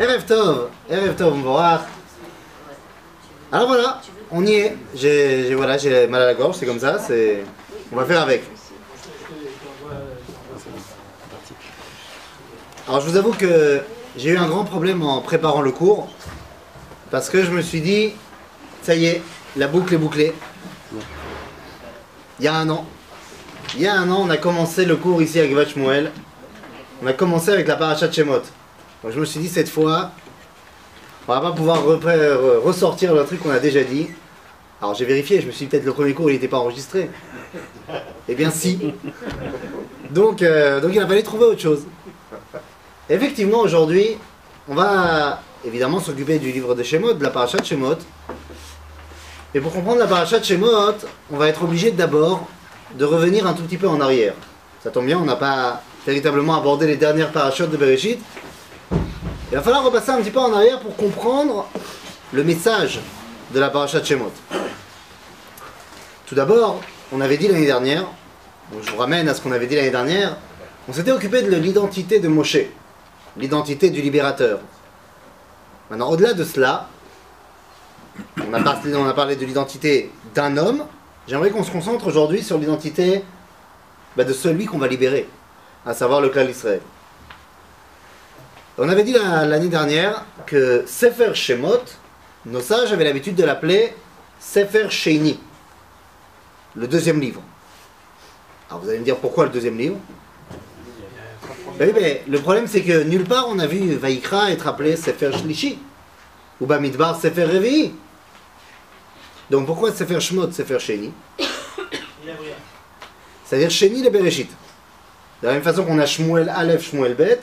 Erev Tov, Erev. Alors voilà, on y est. J'ai voilà, mal à la gorge, c'est comme ça, c'est on va faire avec. Alors je vous avoue que j'ai eu un grand problème en préparant le cours parce que je me suis dit ça y est, la boucle est bouclée. Il y a un an. Il y a un an, on a commencé le cours ici avec Vachmuel. On a commencé avec la paracha de Shemot. Donc je me suis dit cette fois, on va pas pouvoir ressortir le truc qu'on a déjà dit. Alors j'ai vérifié, je me suis dit peut-être le premier cours il n'était pas enregistré. Eh bien si. Donc, euh, donc il a fallu trouver autre chose. Effectivement aujourd'hui, on va évidemment s'occuper du livre de Shemot, de la paracha de Shemot. Et pour comprendre la paracha de Shemot, on va être obligé d'abord de revenir un tout petit peu en arrière. Ça tombe bien, on n'a pas véritablement abordé les dernières parachutes de Bereshit. Il va falloir repasser un petit peu en arrière pour comprendre le message de la paracha de Shemot. Tout d'abord, on avait dit l'année dernière, je vous ramène à ce qu'on avait dit l'année dernière, on s'était occupé de l'identité de Moshe, l'identité du libérateur. Maintenant, au-delà de cela, on a parlé, de l'identité d'un homme. J'aimerais qu'on se concentre aujourd'hui sur l'identité bah, de celui qu'on va libérer, à savoir le clan d'Israël. On avait dit la- l'année dernière que Sefer Shemot, nos sages avaient l'habitude de l'appeler Sefer Sheini, le deuxième livre. Alors vous allez me dire pourquoi le deuxième livre? Ben mais le problème c'est que nulle part on a vu Vaikra être appelé Sefer Shlishi, ou Bamidbar Sefer Revi'i. Donc pourquoi Sefer Shemot, Sefer Sheni C'est-à-dire Sheni le Bereshit. De la même façon qu'on a Shmuel Aleph, Shmuel Bet,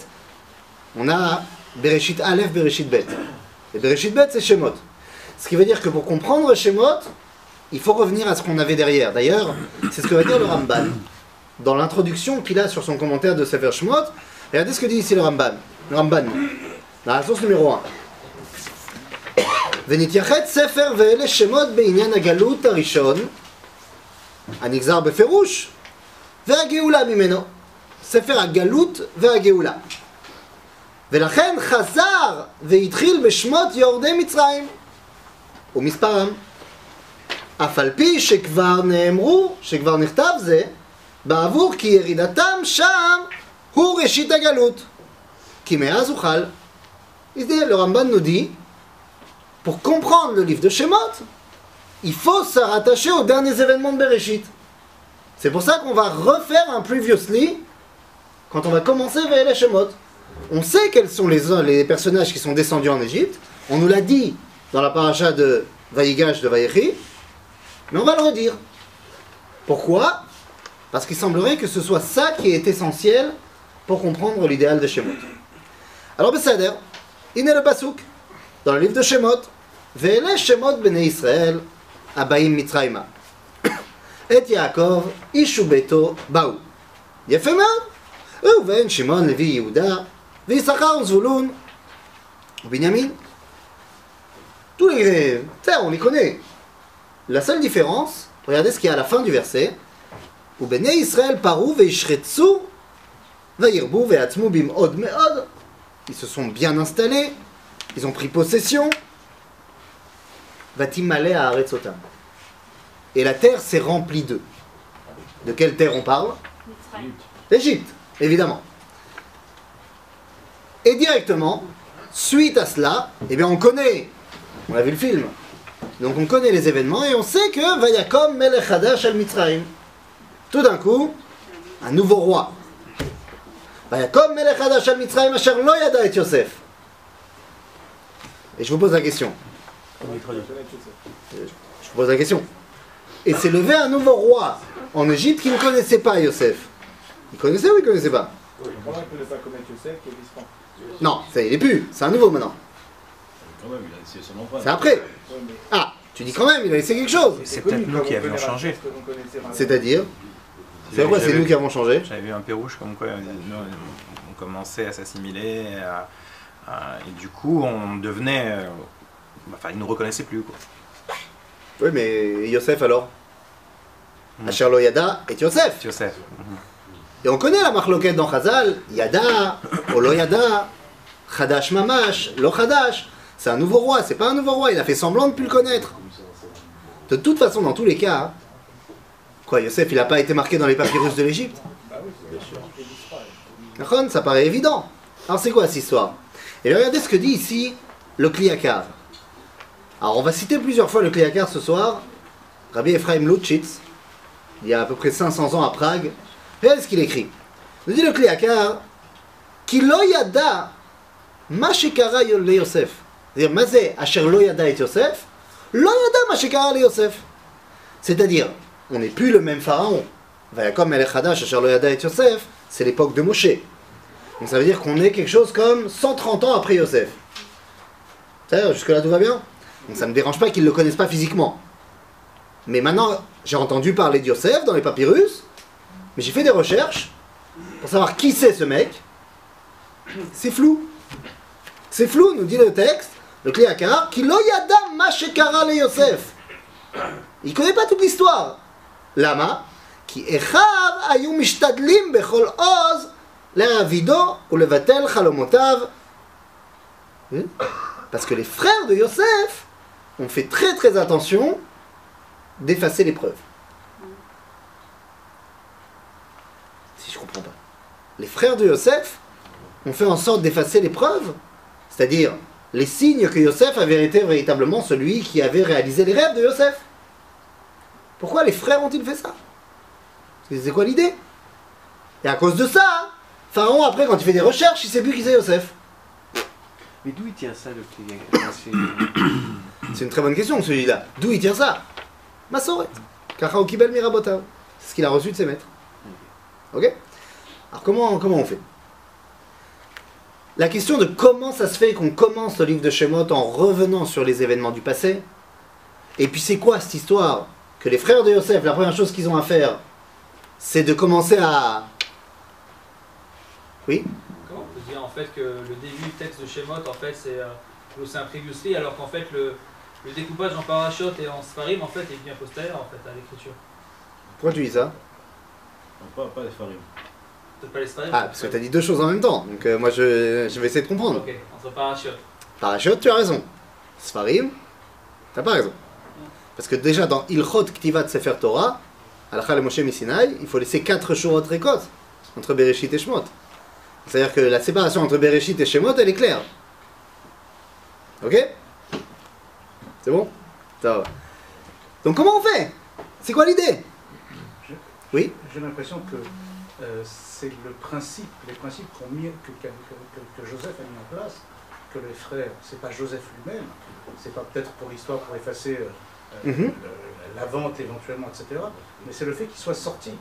on a Bereshit Aleph, Bereshit Bet. Et Bereshit Bet, c'est Shemot. Ce qui veut dire que pour comprendre Shemot, il faut revenir à ce qu'on avait derrière. D'ailleurs, c'est ce que va dire le Ramban. Dans l'introduction qu'il a sur son commentaire de Sefer Shemot, regardez ce que dit ici le Ramban. Le Ramban, dans la source numéro 1. ונתייחד ספר ואלה שמות בעניין הגלות הראשון, הנגזר בפירוש, והגאולה ממנו. ספר הגלות והגאולה. ולכן חזר והתחיל בשמות יורדי מצרים, ומספרם. אף על פי שכבר נאמרו, שכבר נכתב זה, בעבור כי ירידתם שם הוא ראשית הגלות. כי מאז הוחל. Ici, le Ramban nous dit pour comprendre le livre de Shemot, il faut se rattacher aux derniers événements de Bereshit. C'est pour ça qu'on va refaire un previously quand on va commencer vers Shemot. On sait quels sont les, personnages qui sont descendus en Égypte. On nous l'a dit dans la paracha de Vaïgash de Vaïri. Mais on va le redire. Pourquoi? Parce qu'il semblerait que ce soit ça qui est essentiel pour comprendre l'idéal de Shemot. Alors, Bessader, il le Basouk, dans le livre de Shemot. Ve'ele Shemot bene Israël, Abaim Mitraïma. Et Yaakov, Ishubeto, Baou. Yefema, Reuven, Shimon, Levi, Yehuda, לוי, יהודה, ויששכר, זבולון, ובנימין. Tous les... Ça, on les connaît. La seule différence, regardez ce qu'il y a à la fin du verset. ובני ישראל פרו וישרצו וירבו ויעצמו במאוד מאוד. Ils se sont bien installés, ils ont pris possession. Vatimale à Aretzotam. Et la terre s'est remplie d'eux. De quelle terre on parle L'Égypte, évidemment. Et directement, suite à cela, eh bien on connaît, on a vu le film, donc on connaît les événements et on sait que Vayakom Melech Hadash al Mitzrayim. Tout d'un coup, un nouveau roi. Vayakom Melech Hadash al Mitzrayim asher lo yada et Yosef. Et je vous pose la question. Je vous pose la question. Et s'est levé un nouveau roi en Égypte qui ne connaissait pas Yosef. Il connaissait ou il ne connaissait pas? Comment il peut pas Yosef qui est Non, ça il est plus. C'est un nouveau maintenant. Quand même, il a laissé son empreinte. C'est après. Ah, tu dis quand même, il a laissé quelque chose. C'est peut-être nous qui on avions changé. C'est-à-dire C'est quoi C'est nous qui avons changé J'avais vu un peu rouge comme quoi nous, on commençait à s'assimiler à- à- et du coup on devenait. euh, Enfin, ils nous reconnaissaient plus quoi. Oui, mais Yosef alors? Hmm. Asher lo Yada et Yosef. Et on connaît la marloquette dans Chazal, Yada, ou lo Yada. Khadash Mamash, Lo Khadash. C'est un nouveau roi, c'est pas un nouveau roi, il a fait semblant de plus le connaître. De toute façon, dans tous les cas, quoi, Yosef, il a pas été marqué dans les papyrus de l'Égypte? Ça paraît évident. Alors c'est quoi cette histoire? Et regardez ce que dit ici le Kliakar. Alors on va citer plusieurs fois le Kliakar ce soir. Rabbi Ephraim Lutschitz, il y a à peu près 500 ans à Prague. Regardez ce qu'il écrit. Nous dit le Kliakar, yada le Yosef. C'est-à-dire, asher lo yada et Yosef, lo yada le Yosef. C'est-à-dire, on n'est plus le même pharaon. Vayakom asher lo yada et Yosef, c'est l'époque de Moshe. Donc ça veut dire qu'on est quelque chose comme 130 ans après Yosef. C'est-à-dire, jusque-là tout va bien? Donc ça ne me dérange pas qu'ils ne le connaissent pas physiquement. Mais maintenant, j'ai entendu parler de Yosef dans les papyrus, mais j'ai fait des recherches pour savoir qui c'est ce mec. C'est flou. C'est flou, nous dit le texte, le Kliakar, qui loyada mashekara le Yosef. Il ne connaît pas toute l'histoire. Lama, qui echav ayomishtadlim bechol oz le'avido ou le vatel chalomotav. Hmm? Parce que les frères de Yosef ont fait très très attention d'effacer l'épreuve. Les frères de Yosef ont fait en sorte d'effacer les preuves, c'est-à-dire les signes que Yosef avait été véritablement celui qui avait réalisé les rêves de Yosef. Pourquoi les frères ont-ils fait ça? C'est quoi l'idée? Et à cause de ça, Pharaon, après, quand il fait des recherches, il sait plus qui c'est Yosef. Mais d'où il tient ça, le client C'est une très bonne question, celui-là. D'où il tient ça? Massoret. Kachao Kibel Mirabotav. C'est ce qu'il a reçu de ses maîtres. Ok? Alors, comment, comment on fait? La question de comment ça se fait qu'on commence le livre de Shemot en revenant sur les événements du passé. Et puis, c'est quoi cette histoire Que les frères de Yosef, la première chose qu'ils ont à faire, c'est de commencer à. Oui? Comment on peut dire en fait que le début du texte de Shemot en fait c'est euh, un previously alors qu'en fait le, le découpage en parachute et en sparim en fait est bien postérieur en fait à l'écriture? Pourquoi tu dis ça? Non, pas, pas les farim. Ah, parce que tu as dit deux choses en même temps. Donc, euh, moi, je, je vais essayer de comprendre. Ok, entre parachute. Parachute, tu as raison. Sfarim, t'as pas raison. Parce que déjà dans Ilchot Ktivat Sefer Torah, Alcha le Moshe Misinaï, il faut laisser 4 Shurot Rekot entre Bereshit et Shemot. C'est-à-dire que la séparation entre Bereshit et Shemot, elle est claire. Ok? C'est bon? Ça va. Donc comment on fait? C'est quoi l'idée? Oui? J'ai l'impression que euh, c'est le principe, les principes qu'on mis, que, que- que- que Joseph a mis en place, que les frères, c'est pas Joseph lui-même, c'est pas peut-être pour l'histoire pour effacer euh, euh, Mhm. le- la vente éventuellement, etc. Mais c'est le fait qu'il soit sorti.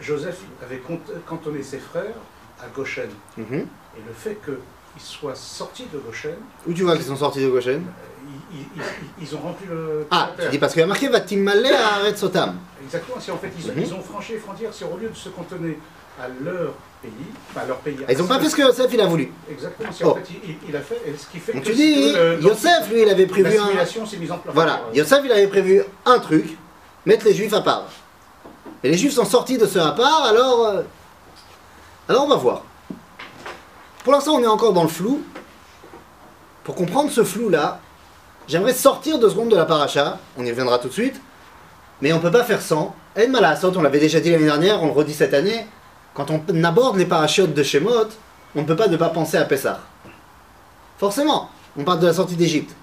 Joseph avait cantonné ses frères à Goshen. Mhm. Et le fait qu'ils soient sortis de Goshen, Où tu vois qu'ils sont sortis de Goshen? euh, ils, ils- ils- ils ont rempli le. Ah, tu dis parce qu'il y a marqué Vatimale à Aret Sotam. Exactement, si en fait ils, Mhm. ils ont franchi les frontières, c'est au lieu de se cantonner à leur pays, enfin à leur pays. Ah, Ils n'ont pas fait ce que Yosef il a voulu. Exactement, si Oh. en fait il, a fait, et ce qui fait Donc que tu dis, le- Yosef lui il avait prévu un. Mise en place. Voilà, Yosef il avait prévu un truc, mettre les juifs à part. Et les juifs sont sortis de ce à part, alors. euh, Alors on va voir. Pour l'instant on est encore dans le flou. Pour comprendre ce flou là, j'aimerais sortir deux secondes de la paracha, on y reviendra tout de suite. Mais on peut pas faire sans. En Malasot, on l'avait déjà dit l'année dernière, on le redit cette année. Quand on aborde les parachutes de Shemot, on ne peut pas ne pas penser à Pessah. Forcément, on parle de la sortie d'Égypte.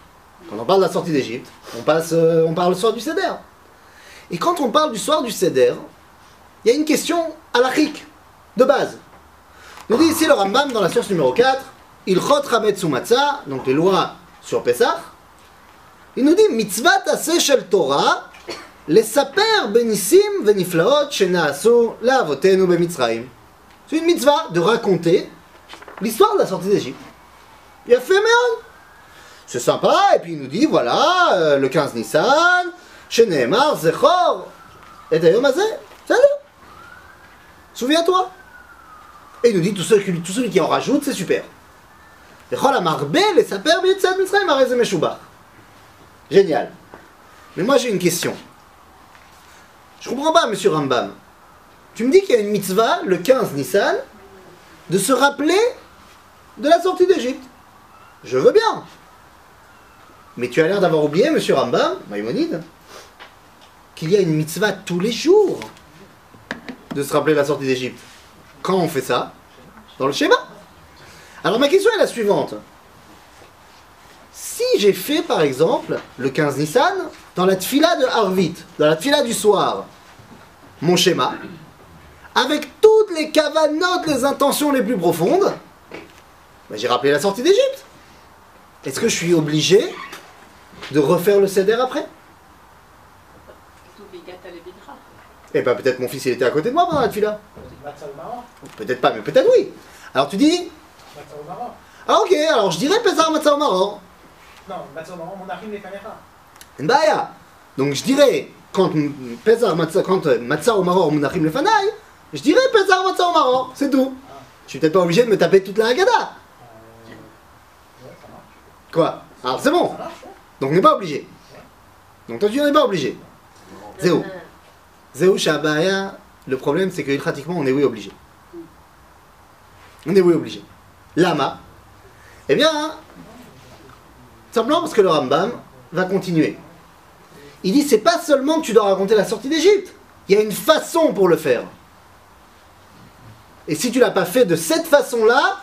Quand on parle de la sortie d'Égypte, on, euh, on parle le soir du Seder. Et quand on parle du soir du Seder, il y a une question halachique, de base. Nous dit ici le Rambam dans la source numéro 4, il chot ramet donc les lois sur Pessah il nous dit Mitzvah taseh shel Torah, lesaper benissim veniflaot shenaasu laavotenu bemitzraim. C'est une mitzvah de raconter l'histoire de la sortie d'Égypte. Il a fait Méon. C'est sympa, et puis il nous dit voilà, euh, le 15 Nissan, chez Nehemar, Zechor, et Dayom Salut Souviens-toi Et il nous dit tout celui, qui en rajoute, c'est super. Zechor la marbel et sa père, mais. Génial. Mais moi j'ai une question. Je comprends pas, monsieur Rambam. Tu me dis qu'il y a une mitzvah, le 15 Nissan, de se rappeler de la sortie d'Égypte. Je veux bien. Mais tu as l'air d'avoir oublié, monsieur Rambam, Maïmonide, qu'il y a une mitzvah tous les jours de se rappeler la sortie d'Égypte. Quand on fait ça? Dans le schéma. Alors ma question est la suivante. Si j'ai fait par exemple le 15 Nissan dans la tfila de Harvit, dans la tfila du soir, mon schéma, avec toutes les cavanotes, les intentions les plus profondes, ben, j'ai rappelé la sortie d'Égypte. Est-ce que je suis obligé de refaire le CEDER après? Eh ben peut-être mon fils il était à côté de moi pendant la tfila. Peut-être pas, mais peut-être oui. Alors tu dis? Ah ok, alors je dirais Pesar Matzah au Maror. Caméras. Mbaya. Donc je dirais, quand Pesar Matzah, quand euh, Matzah au Maror Munachim le Fanaï, je dirais Pesar Matzah au Maror, c'est tout. Je suis peut-être pas obligé de me taper toute la Haggadah. Ouais, ça marche. Quoi? Alors c'est bon. Donc on n'est pas obligé. Donc toi tu n'es pas obligé. Zéro. Zéro Shabaya, le problème c'est que pratiquement on est oui obligé. On est oui obligé. Lama. Eh bien, simplement parce que le Rambam va continuer. Il dit c'est pas seulement que tu dois raconter la sortie d'Égypte. Il y a une façon pour le faire. Et si tu l'as pas fait de cette façon-là,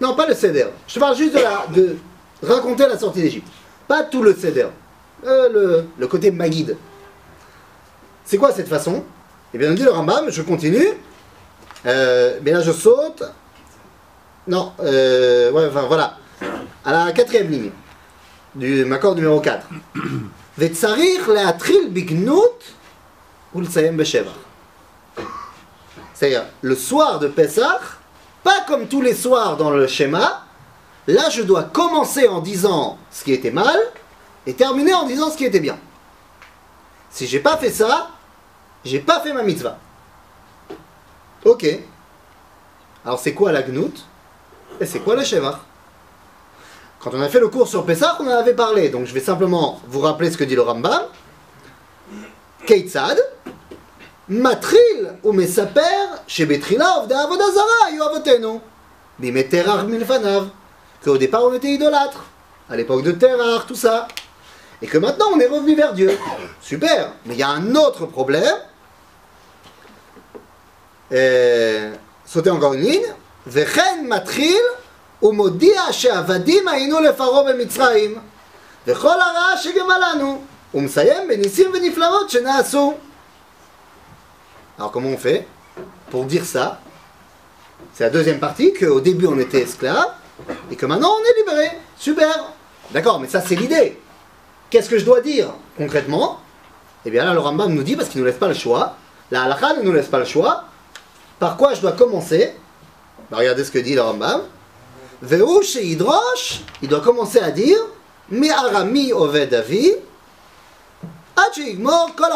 non, pas le Seder. Je parle juste de, la, raconter la sortie d'Égypte. Pas tout le Seder. Euh, le, côté Magid. C'est quoi cette façon? Eh bien, on dit le Rambam, je continue. Euh, mais là, je saute. Non, euh, ouais, enfin, voilà à la quatrième ligne du Makor numéro 4. C'est-à-dire, le soir de Pessah, pas comme tous les soirs dans le schéma, là je dois commencer en disant ce qui était mal et terminer en disant ce qui était bien. Si j'ai pas fait ça, j'ai pas fait ma mitzvah. Ok. Alors c'est quoi la gnout Et c'est quoi le shevar? Quand on a fait le cours sur Pessah, on en avait parlé. Donc je vais simplement vous rappeler ce que dit le Rambam. Keitzad, Matril ou Mesaper, Shebetrila de Avodazara, Yoavotenu, Bimeterar Milfanav. Qu'au départ on était idolâtre, à l'époque de Terar, tout ça. Et que maintenant on est revenu vers Dieu. Super, mais il y a un autre problème. Et... Sautez encore une ligne. Vechen Matril מתחיל ומודיע שעבדים היינו לפרעה במצרים, וכל הרעה שגמלנו, ומסיים בניסים ונפלאות שנעשו. Alors comment on fait pour dire ça C'est la deuxième partie, qu'au début on était esclave et que maintenant on est libéré. Super D'accord, mais ça c'est l'idée. Qu'est-ce que je dois dire concrètement Eh bien là le Rambam nous dit, parce qu'il ne nous laisse pas le choix, la halakha ne nous laisse pas le choix, par quoi je dois commencer Bah, Regardez ce que dit le Rambam. il doit commencer à dire Mi Arami Oved Avi, Igmor Kol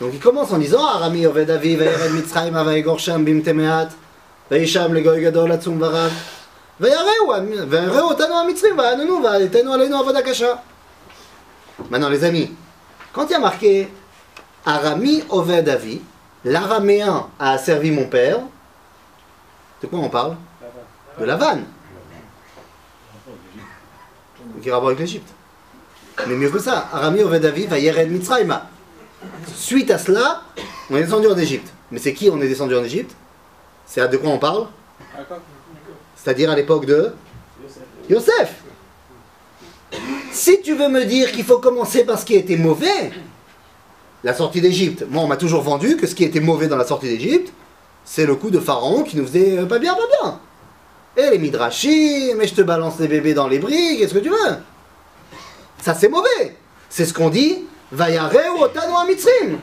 Donc il commence en disant Arami Oved Avi, Vayered Mitzrayim, Vayegor Sham Bimtemeat, Vayisham le Goy Gadol Atzum Varav, Vayareu Otanu Amitzrim, Vayanunu, Vayetenu Alenu Avoda Kasha. Maintenant les amis, quand il y a marqué Arami Oved Avi, l'araméen a servi mon père, de quoi on parle? De la vanne. Qui a rapport avec l'Égypte. Mais mieux que ça, Arami Oved Avi Vayered Mitzrayim. Suite à cela, on est descendu en Égypte. Mais c'est qui on est descendu en Égypte? C'est à de quoi on parle? C'est-à-dire à l'époque de Yosef. Si tu veux me dire qu'il faut commencer par ce qui était mauvais, la sortie d'Égypte, moi on m'a toujours vendu que ce qui était mauvais dans la sortie d'Égypte, c'est le coup de Pharaon qui nous faisait euh, pas bien, pas bien. Et les midrashim, et je te balance les bébés dans les briques, qu'est-ce que tu veux? Ça c'est mauvais. C'est ce qu'on dit Vayareu otanu ha-mitzrim,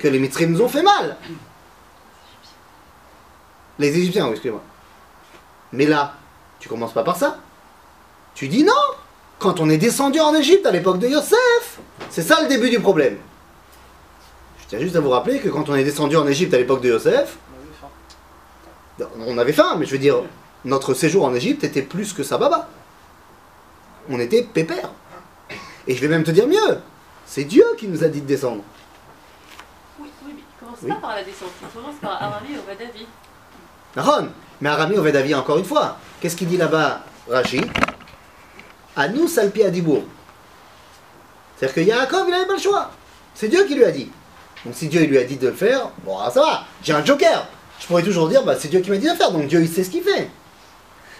que les mitzrim nous ont fait mal. Les Égyptiens, oui, excusez-moi. Mais là, tu commences pas par ça. Tu dis non. Quand on est descendu en Égypte à l'époque de Yosef, c'est ça le début du problème. Je tiens juste à vous rappeler que quand on est descendu en Égypte à l'époque de Yosef, on avait faim, mais je veux dire, notre séjour en Égypte était plus que ça baba. On était pépère. Et je vais même te dire mieux, c'est Dieu qui nous a dit de descendre. Oui, oui, mais il commence Oui. pas par la descente, il commence par Arami au Vadavi. Aaron. Mais Arami Ovedavi, encore une fois, qu'est-ce qu'il dit là-bas, Rashi? À nous, Salpi Adibour. C'est-à-dire que Yaakov, il n'avait pas le choix. C'est Dieu qui lui a dit. Donc si Dieu il lui a dit de le faire, bon, ça va, j'ai un joker. Je pourrais toujours dire, bah, c'est Dieu qui m'a dit de le faire, donc Dieu il sait ce qu'il fait.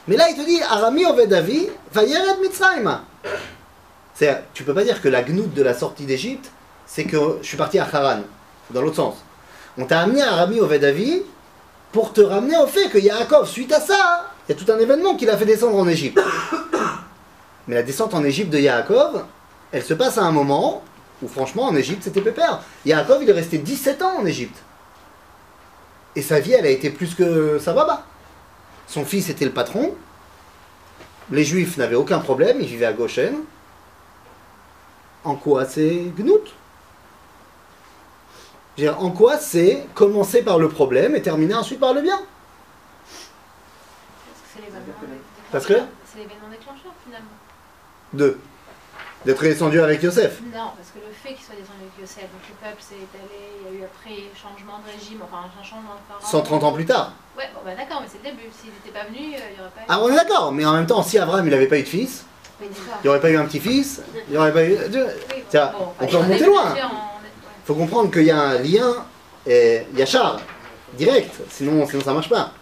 Mais là, il te dit, Arami Ovedavi, Vayered Mitzrayim. C'est, tu peux pas dire que la gnoute de la sortie d'Égypte, c'est que je suis parti à Haran, dans l'autre sens. On t'a amené à Arami Ovedavi pour te ramener au fait que Yaakov, suite à ça, il y a tout un événement qui l'a fait descendre en Égypte. Mais la descente en Égypte de Yaakov, elle se passe à un moment où franchement en Égypte c'était pépère. Yaakov il est resté 17 ans en Égypte. Et sa vie elle a été plus que ça va bas. Son fils était le patron. Les juifs n'avaient aucun problème, ils vivaient à Goshen. En quoi c'est Gnout? En quoi c'est commencer par le problème et terminer ensuite par le bien? Parce que c'est l'événement Parce que déclencheur. C'est l'événement déclencheur finalement. Deux. D'être descendu avec Yosef. Non, parce que le fait qu'il soit descendu avec Yosef, donc le peuple s'est étalé, il y a eu après changement de régime, enfin un changement de pharaon. 130 ans plus tard. Ouais, bon bah d'accord, mais c'est le début. S'il n'était pas venu, euh, il n'y aurait pas eu. Ah on est d'accord, mais en même temps, si Abraham il n'avait pas eu de fils, Oui, il n'y aurait pas eu un petit-fils, il n'y aurait pas eu... Oui, Tiens, bon, on bah, peut remonter loin. ouais. faut comprendre qu'il y a un lien et Yachar, direct, sinon, sinon ça marche pas.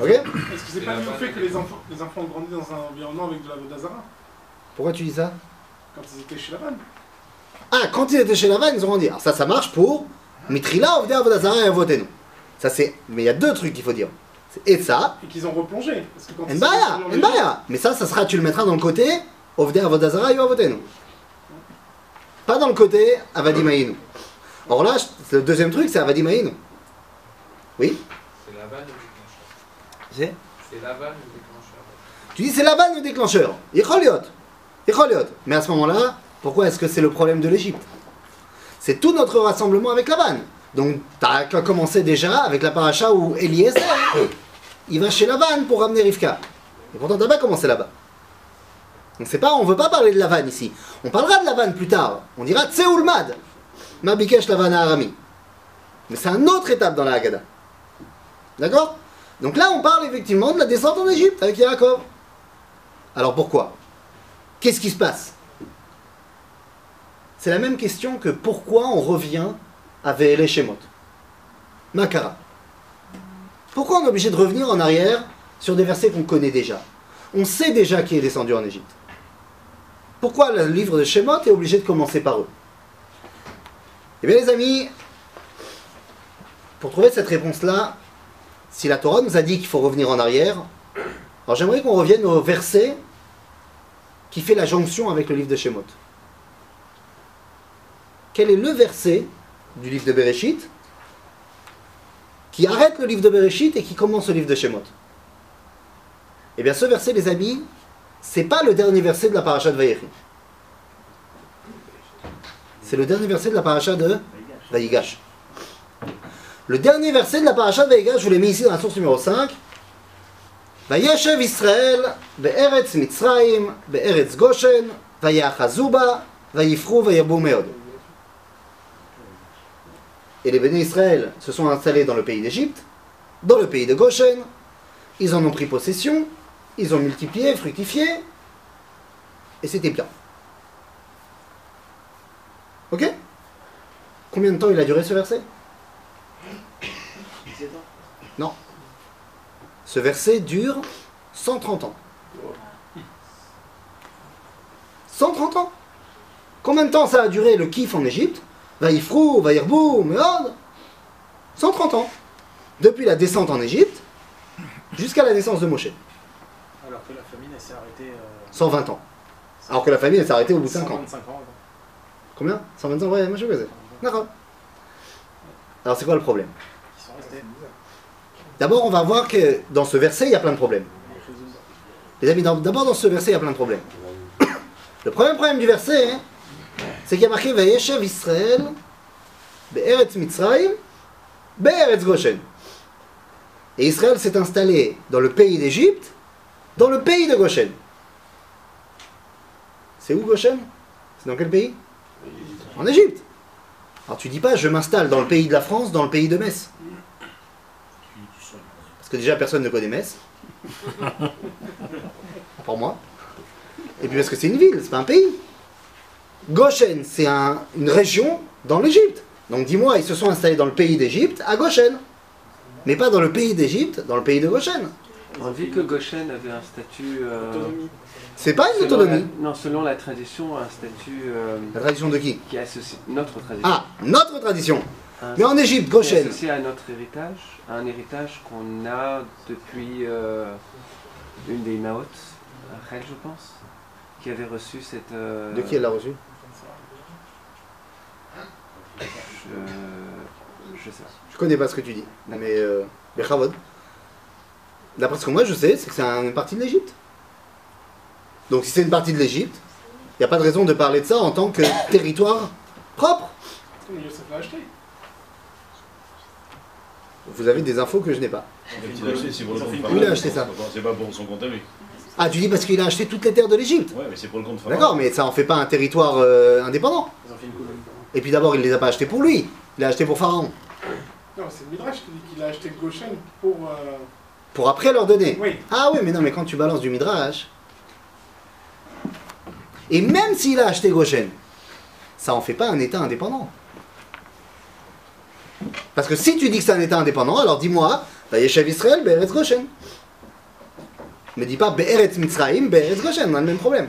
Ok? Est-ce que c'est pas lié au fait que les enfants, les enfants ont grandi dans un environnement avec de la Vodazara? Pourquoi tu dis ça? Quand ils étaient chez la vanne Ah, quand ils étaient chez Lavan, ils ont grandi. Alors ça, ça marche pour Mitrila, Ovdea, Vodazara et Avotenu. Ça c'est... Mais il y a deux trucs qu'il faut dire. Et ça, et qu'ils ont replongé Parce que quand en Mbaya. Mais ça, ça sera, tu le mettras dans le côté Ovdea, Vodazara et Avotenu. Pas dans le côté Avadimaïnu. Or là, le deuxième truc, c'est Avadimaïnu. Oui C'est la vanne ou le déclencheur C'est C'est le déclencheur Tu dis c'est Laban le déclencheur. Icholiot. Mais à ce moment-là, pourquoi est-ce que c'est le problème de l'Égypte? C'est tout notre rassemblement avec Laban. Donc, tu as commencé déjà avec la paracha où Eliezer, il va chez Laban pour ramener Rivka. Et pourtant, t'as pas commencé là-bas. Donc, c'est pas, on veut pas parler de Laban ici. On parlera de Laban plus tard. On dira Tseoulmad. Ma bikesh Lavan à Arami. Mais c'est une autre étape dans la Haggadah. D'accord? Donc là, on parle effectivement de la descente en Égypte avec Yaakov. Alors pourquoi? Qu'est-ce qui se passe? C'est la même question que pourquoi on revient à Ve'ele Shemot. Makara. Pourquoi on est obligé de revenir en arrière sur des versets qu'on connaît déjà? On sait déjà qui est descendu en Égypte. Pourquoi le livre de Shemot est obligé de commencer par eux? Eh bien les amis, pour trouver cette réponse-là, si la Torah nous a dit qu'il faut revenir en arrière, alors j'aimerais qu'on revienne au verset qui fait la jonction avec le livre de Shemot. Quel est le verset du livre de Bereshit qui arrête le livre de Bereshit et qui commence le livre de Shemot? Eh bien ce verset, les amis, c'est pas le dernier verset de la paracha de Vayechi. C'est le dernier verset de la paracha de Vayigash. Le dernier verset de la paracha de Vayigash, je vous l'ai mis ici dans la source numéro 5. וישב ישראל בארץ מצרים, בארץ גושן, ויאחזו בה, ויפרו וירבו מאוד. Et les bénis Israël se sont installés dans le pays d'Égypte, dans le pays de Goshen, ils en ont pris possession, ils ont multiplié, fructifié, et c'était bien. Ok Combien de temps il a duré ce verset Ce verset dure 130 ans. 130 ans Combien de temps ça a duré le kiff en Égypte? Vaïfrou, Vaïrbou, Meod 130 ans. Depuis la descente en Égypte jusqu'à la naissance de Moshe. Alors que la famine, s'est arrêtée. euh, 120 ans. Alors que la elle s'est arrêtée au bout de 5 ans. 125 ans avant. Combien? 125 ans Ouais. D'accord. Alors c'est quoi le problème? D'abord, on va voir que dans ce verset, il y a plein de problèmes. Les amis, d'abord dans ce verset, il y a plein de problèmes. Le premier problème du verset, hein, c'est qu'il y a marqué Vayeshev Israël, Be'eretz Mitzrayim, Be'eretz Goshen. Et Israël s'est installé dans le pays d'Égypte, dans le pays de Goshen. C'est où Goshen? C'est dans quel pays? En Égypte. Alors tu dis pas je m'installe dans le pays de la France, dans le pays de Metz. Parce que déjà, personne ne connaît Metz. Pour moi. Et puis parce que c'est une ville, c'est pas un pays. Goshen, c'est un- une région dans l'Égypte. Donc dis-moi, ils se sont installés dans le pays d'Égypte, à Goshen. Mais pas dans le pays d'Égypte, dans le pays de Goshen. On dit que Goshen avait un statut. euh, Autonomie. C'est pas une selon autonomie. la- non, selon la tradition, un statut euh, La tradition de qui? qui est associé. Notre tradition. Ah, notre tradition. Mais en Égypte, Goshen. associé à notre héritage, à un héritage qu'on a depuis euh, une des Imaot, Rachel, je pense, qui avait reçu cette. euh, De qui elle l'a reçu? Je, je sais pas. Je connais pas ce que tu dis. Mais, euh, mais Chavod. D'après ce que moi je sais, c'est que c'est un- une partie de l'Égypte. Donc si c'est une partie de l'Égypte, il n'y a pas de raison de parler de ça en tant que territoire propre. Mais Yosef l'a acheté. Vous avez des infos que je n'ai pas. Il a acheté, c'est pour le compte Où il a acheté ça C'est pas pour son compte à lui. Ah, tu dis parce qu'il a acheté toutes les terres de l'Égypte Ouais, mais c'est pour le compte Pharaon. D'accord, mais ça en fait pas un territoire euh, indépendant. Ils ont fait une colonie. Et puis d'abord, il les a pas achetés pour lui. Il a acheté pour Pharaon. Non, c'est le Midrash qui dit qu'il a acheté Goshen pour. euh, Pour après leur donner. Oui. Ah oui, mais non, mais quand tu balances du Midrash. Et même s'il a acheté Goshen, ça en fait pas un État indépendant. Parce que si tu dis que c'est un État indépendant, alors dis-moi, bah, Yeshev Israël, Be'eretz Goshen. Mais dis pas Be'eretz Mitzrayim, Be'eretz Goshen, on a le même problème.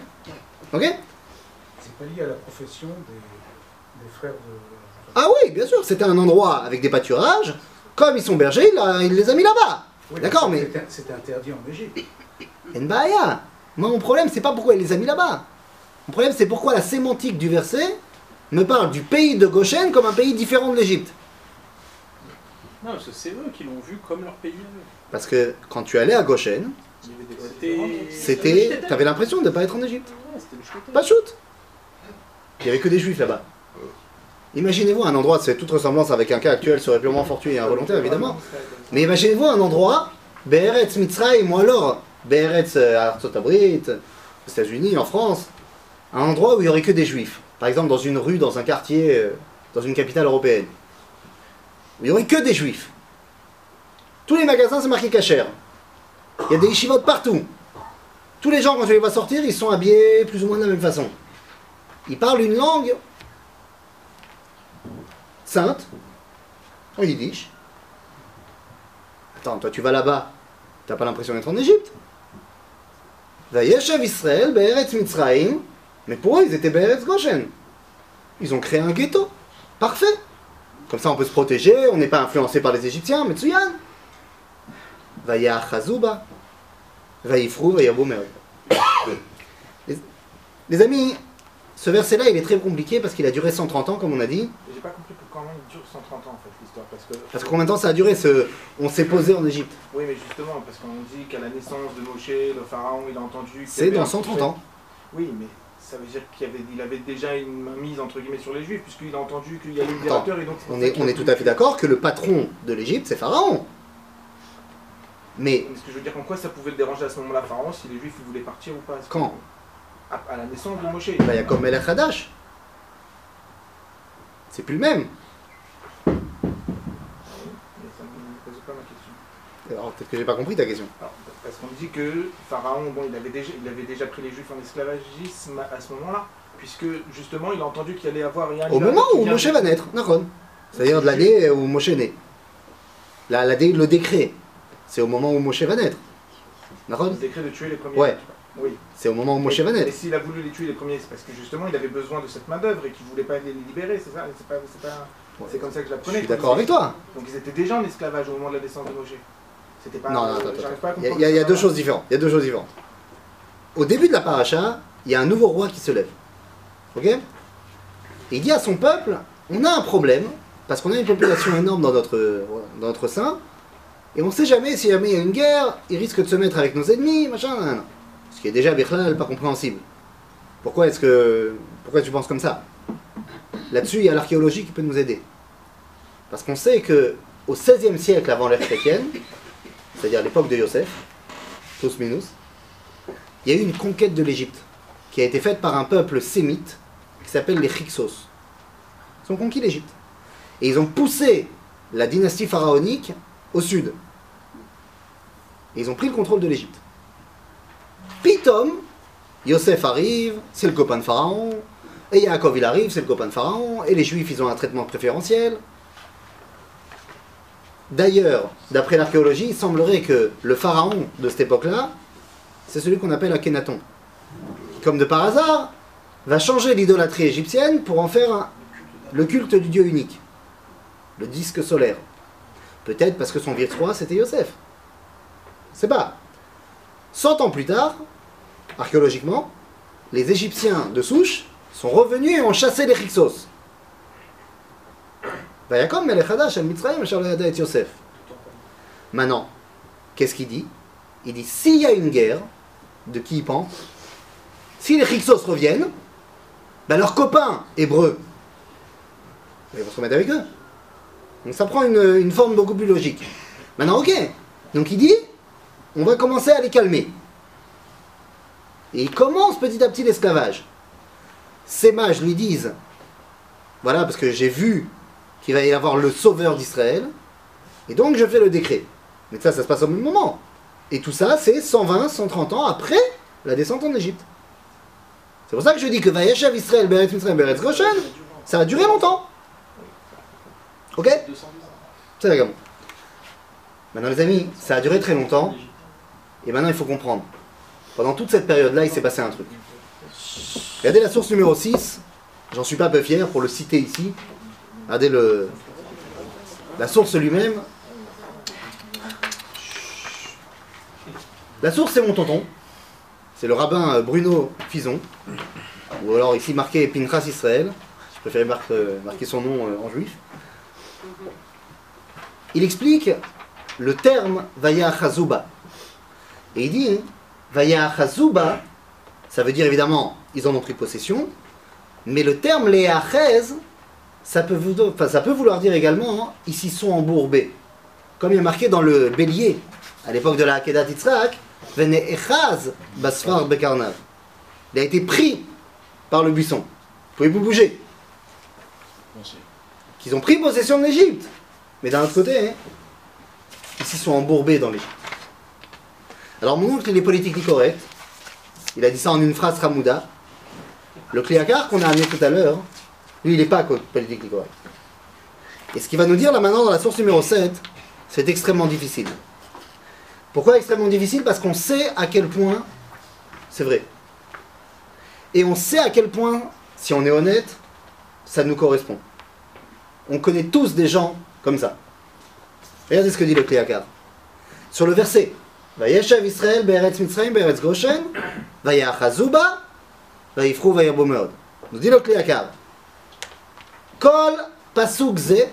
Ok? C'est pas lié à la profession des, des frères de. Ah oui, bien sûr, c'était un endroit avec des pâturages. Comme ils sont bergers, il, les a mis là-bas. Oui, D'accord, mais- c'était- interdit en Égypte. Nbaya. Moi, mon problème, c'est pas pourquoi il les a mis là-bas. Mon problème, c'est pourquoi la sémantique du verset me parle du pays de Goshen comme un pays différent de l'Égypte. Non, parce que c'est eux qui l'ont vu comme leur pays. Parce que quand tu allais à Goshen, c'était. T'avais l'impression de ne pas être en Égypte. Ouais. Pas shoot Il y avait que des juifs là-bas. Imaginez-vous un endroit, c'est toute ressemblance avec un cas actuel serait purement fortuit et involontaire évidemment. Mais imaginez-vous un endroit, Be'eretz Mitzrayim ou alors Be'eretz euh, à Artsot Abrit, aux États-Unis, en France, un endroit où il n'y aurait que des juifs. Par exemple, dans une rue, dans un quartier, euh, dans une capitale européenne. Où il n'y aurait que des juifs. Tous les magasins, c'est marqué cachère. Il y a des yeshivot partout. Tous les gens, quand tu les vois sortir, ils sont habillés plus ou moins de la même façon. Ils parlent une langue sainte, en yiddish. Attends, toi tu vas là-bas, t'as pas l'impression d'être en Égypte. Vayeshev Israël, Be'eretz Mitzrayim, mais pour eux ils étaient Be'eretz Goshen. Ils ont créé un ghetto. Parfait. Comme ça on peut se protéger, on n'est pas influencé par les Égyptiens, Metsuyan. Vaya Chazuba, Vayifru. Les, amis, ce verset-là il est très compliqué parce qu'il a duré 130 ans, comme on a dit. J'ai pas compris comment il dure 130 ans en fait l'histoire. Parce que. Parce que combien de temps ça a duré ce... On s'est posé en Égypte? Oui, mais justement, parce qu'on dit qu'à la naissance de Moshe, le pharaon, il a entendu. C'est dans un 130 prophète. ans. Oui, mais ça veut dire qu'il avait, il avait déjà une mise entre guillemets sur les juifs, puisqu'il a entendu qu'il y a le libérateur et donc. On est, on est tout à fait d'accord que le patron de l'Égypte, c'est Pharaon. Mais Mais ce que je veux dire, en quoi ça pouvait le déranger à ce moment-là, Pharaon, si les juifs ils voulaient partir ou pas? Quand? À, à la naissance de Moshe. bah, il y a comme Melech Hadash. C'est plus le même. Mais ça ne me pose pas ma question. Alors peut-être que j'ai pas compris ta question. Alors, parce qu'on dit que Pharaon, bon, il avait déjà, il avait déjà pris les Juifs en esclavagisme à ce moment-là, puisque justement, il a entendu qu'il allait avoir un Au moment où Moshe va naître, Naron. C'est-à-dire de l'année où Moshe est né. La, la dé- le décret, c'est au moment où Moshe va naître. Naron le décret de tuer les premiers. Ouais. Oui. C'est au moment où Moshe Et- va Et naître. s'il a voulu les tuer les premiers, c'est parce que justement, il avait besoin de cette main-d'œuvre et qu'il voulait pas les libérer, c'est ça? C'est pas, c'est pas- c'est comme ça que je Je l'apprenais. suis d'accord avec toi. Donc ils étaient déjà en esclavage au moment de la naissance de Moshe. C'était pas. Non, non, attends, pas Il y a, y y deux choses différentes. Il y a deux choses différentes. Au début de la paracha, il y a un nouveau roi qui se lève. Ok? Et il dit à son peuple on a un problème, parce qu'on a une population énorme dans notre, dans notre sein, et on ne sait jamais si jamais il y a une guerre, il risque de se mettre avec nos ennemis, machin, nan, nan. Ce qui est déjà Bichlal pas compréhensible. Pourquoi est-ce que. Pourquoi tu penses comme ça? Là-dessus, il y a l'archéologie qui peut nous aider. Parce qu'on sait que au XVIe siècle avant l'ère chrétienne, c'est-à-dire l'époque de Yosef, tous minus, il y a eu une conquête de l'Égypte qui a été faite par un peuple sémite qui s'appelle les Hyksos. Ils ont conquis l'Égypte. Et ils ont poussé la dynastie pharaonique au sud. Ils ont pris le contrôle de l'Égypte. Pitom, Yosef arrive, c'est le copain de Pharaon. Et Yaakov il arrive, c'est le copain de Pharaon. Et les Juifs, ils ont un traitement préférentiel. D'ailleurs, d'après l'archéologie, il semblerait que le pharaon de cette époque-là, c'est celui qu'on appelle Akhenaton. Comme de par hasard, va changer l'idolâtrie égyptienne pour en faire le culte du Dieu unique, le disque solaire. Peut-être parce que son vice-roi, c'était Yosef. C'est pas. 100 ans plus tard, archéologiquement, les Égyptiens de souche sont revenus et ont chassé les Hyksos. Vayakom melech hadash al Mitzrayim yada et Yosef. Maintenant, qu'est-ce qu'il dit? Il dit s'il y a une guerre, de qui il pense Si les Hyksos reviennent, ben leurs copains hébreux, ben, ils vont se remettre avec eux. Donc ça prend une, une forme beaucoup plus logique. Maintenant, ok. Donc il dit, on va commencer à les calmer. Et il commence petit à petit l'esclavage. Ces mages lui disent, voilà, parce que j'ai vu qu'il va y avoir le sauveur d'Israël, et donc je fais le décret. Mais ça, ça se passe au même moment. Et tout ça, c'est 120, 130 ans après la descente en Égypte. C'est pour ça que je dis que Vayeshev Israël, Beretz Mitzrayim, Beretz Goshen, ça va durer longtemps. Ok C'est gamme. Maintenant les amis, ça a duré très longtemps, et maintenant il faut comprendre. Pendant toute cette période-là, il s'est passé un truc. Regardez la source numéro 6, j'en suis pas peu fier pour le citer ici. Regardez le, la source lui-même. La source, c'est mon tonton. C'est le rabbin euh, Bruno Fison. Ou alors ici marqué Pinchas Israël. Je préférais euh, marquer son nom euh, en juif. Il explique le terme Vaya Chazuba. Et il dit Vaya Chazuba, ça veut dire évidemment, ils en ont pris possession. Mais le terme Léachez, ça peut, vou- enfin, ça peut vouloir dire également, hein, ils s'y sont embourbés. Comme il est marqué dans le bélier, à l'époque de la Hakedat Yitzhak, Basfar Bekarnav. Il a été pris par le buisson. Vous pouvez vous bouger? Qu'ils ont pris possession de l'Égypte. Mais d'un autre côté, hein, ils s'y sont embourbés dans l'Égypte. Alors mon oncle, il est politiquement correct. Il a dit ça en une phrase Ramouda. Le Kliakar qu'on a amené tout à l'heure, lui, il n'est pas politiquement correct. Et ce qu'il va nous dire là maintenant dans la source numéro 7, c'est extrêmement difficile. Pourquoi extrêmement difficile? Parce qu'on sait à quel point c'est vrai. Et on sait à quel point, si on est honnête, ça nous correspond. On connaît tous des gens comme ça. Regardez ce que dit le Kliakar. Sur le verset Israël be'eretz Mitzrayim be'eretz Goshen Vayachazuba Vayifru vayirbu meod. Nous dit le Kliakar. Kol pasuk ze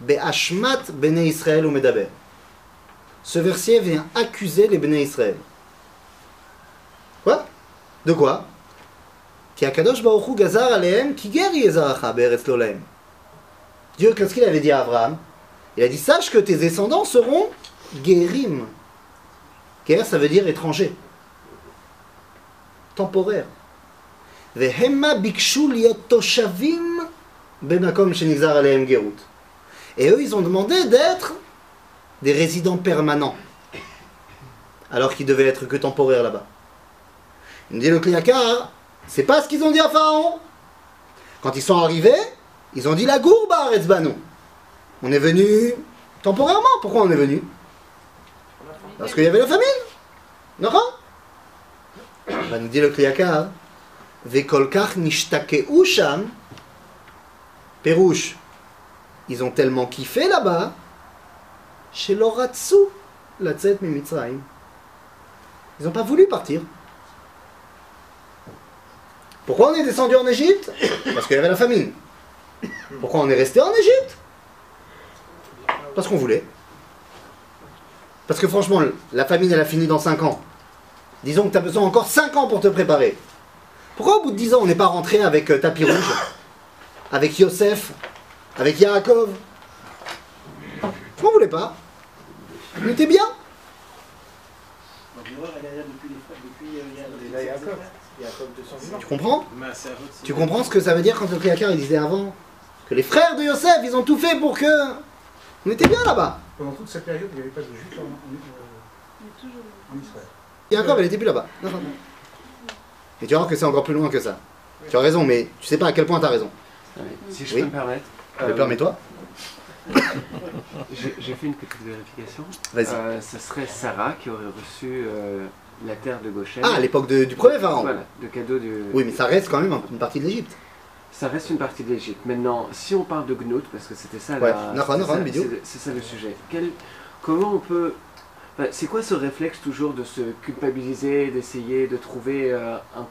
be'ashmat bnei Israël ou medaber. Ce verset vient accuser les bnei Israël. Quoi? De quoi? Ki akadosh baruch hu gazar alehem ki ger yezaracha be'eretz lo. Dieu, qu'est-ce qu'il avait dit à Abraham? Il a dit Sache que tes descendants seront guérim. Guerre, ça veut dire étranger. Temporaire. Et eux, ils ont demandé d'être des résidents permanents. Alors qu'ils devaient être que temporaires là-bas. Il me dit le Kliakar, c'est pas ce qu'ils ont dit à Pharaon. Quand ils sont arrivés, ils ont dit la gourbe à Aretzbano. On est venu temporairement. Pourquoi on est venu? Parce qu'il y avait la famine. D'accord? Va nous dit le Kliakar. Vekolkach nishtakeu sham. Pérouche. Ils ont tellement kiffé là-bas. Chez l'Oratsu, la tzet Mitzrayim. Ils n'ont pas voulu partir. Pourquoi on est descendu en Égypte? Parce qu'il y avait la famine. Pourquoi on est resté en Égypte? Parce qu'on voulait. Parce que franchement, la famine, elle a fini dans 5 ans. Disons que tu as besoin encore 5 ans pour te préparer. Pourquoi au bout de 10 ans, on n'est pas rentré avec euh, tapis rouge Avec Yosef Avec Yaakov Pourquoi on voulait pas On était bien Tu comprends Tu comprends ce que ça veut dire quand le Kriakar il disait avant Que les frères de Yosef, ils ont tout fait pour que. On était bien là-bas. Pendant toute cette période, il n'y avait pas de juifs en, en- toujours. En Israël. Yaakov, elle était plus là-bas. Et tu vas voir que c'est encore plus loin que ça. Tu as raison, mais tu sais pas à quel point tu as raison. Ouais. Si je Oui. peux me permettre. Mais euh, Permets-toi. J'ai fait une petite vérification. Vas-y. Euh, ça serait Sarah qui aurait reçu euh, la terre de Goshen. Ah, à l'époque du premier pharaon. Voilà, de cadeau du. Oui, mais ça reste quand même une partie de l'Égypte. Ça reste une partie de l'Égypte. Maintenant, si on parle de Gnout, parce que c'était ça, Ouais. la- c'est ça- vidéo. c'est- c'est ça le sujet. Quel- comment on peut. Enfin, c'est quoi ce réflexe toujours de se culpabiliser, d'essayer de trouver euh, un.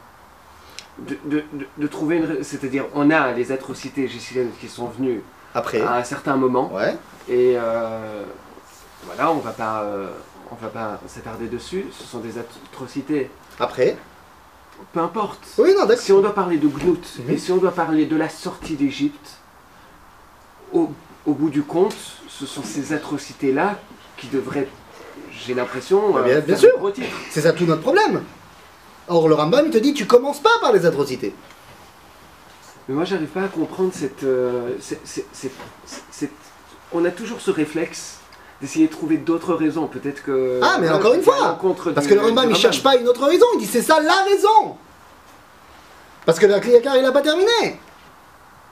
De, de- de- de trouver une. C'est-à-dire, on a les atrocités égyptiennes qui sont venues Après. à un certain moment. Ouais. Et euh, voilà, on va pas, euh, on va pas s'attarder dessus. Ce sont des atrocités. Après. Peu importe. Oui, non, d'accord. Si on doit parler de Gnout et si on doit parler de la sortie d'Égypte, au, au bout du compte, ce sont ces atrocités-là qui devraient, j'ai l'impression, Bah, bien- euh, bien sûr. C'est ça tout notre problème. Or, le Rambam, te dit, tu commences pas par les atrocités. Mais moi, j'arrive pas à comprendre cette, euh, On a toujours ce réflexe d'essayer de trouver d'autres raisons. Peut-être que. Ah, mais encore une fois, Parce du- que le Rambam, il cherche pas une autre raison, il dit c'est ça la raison. Parce que le Kliyakar, il a pas terminé.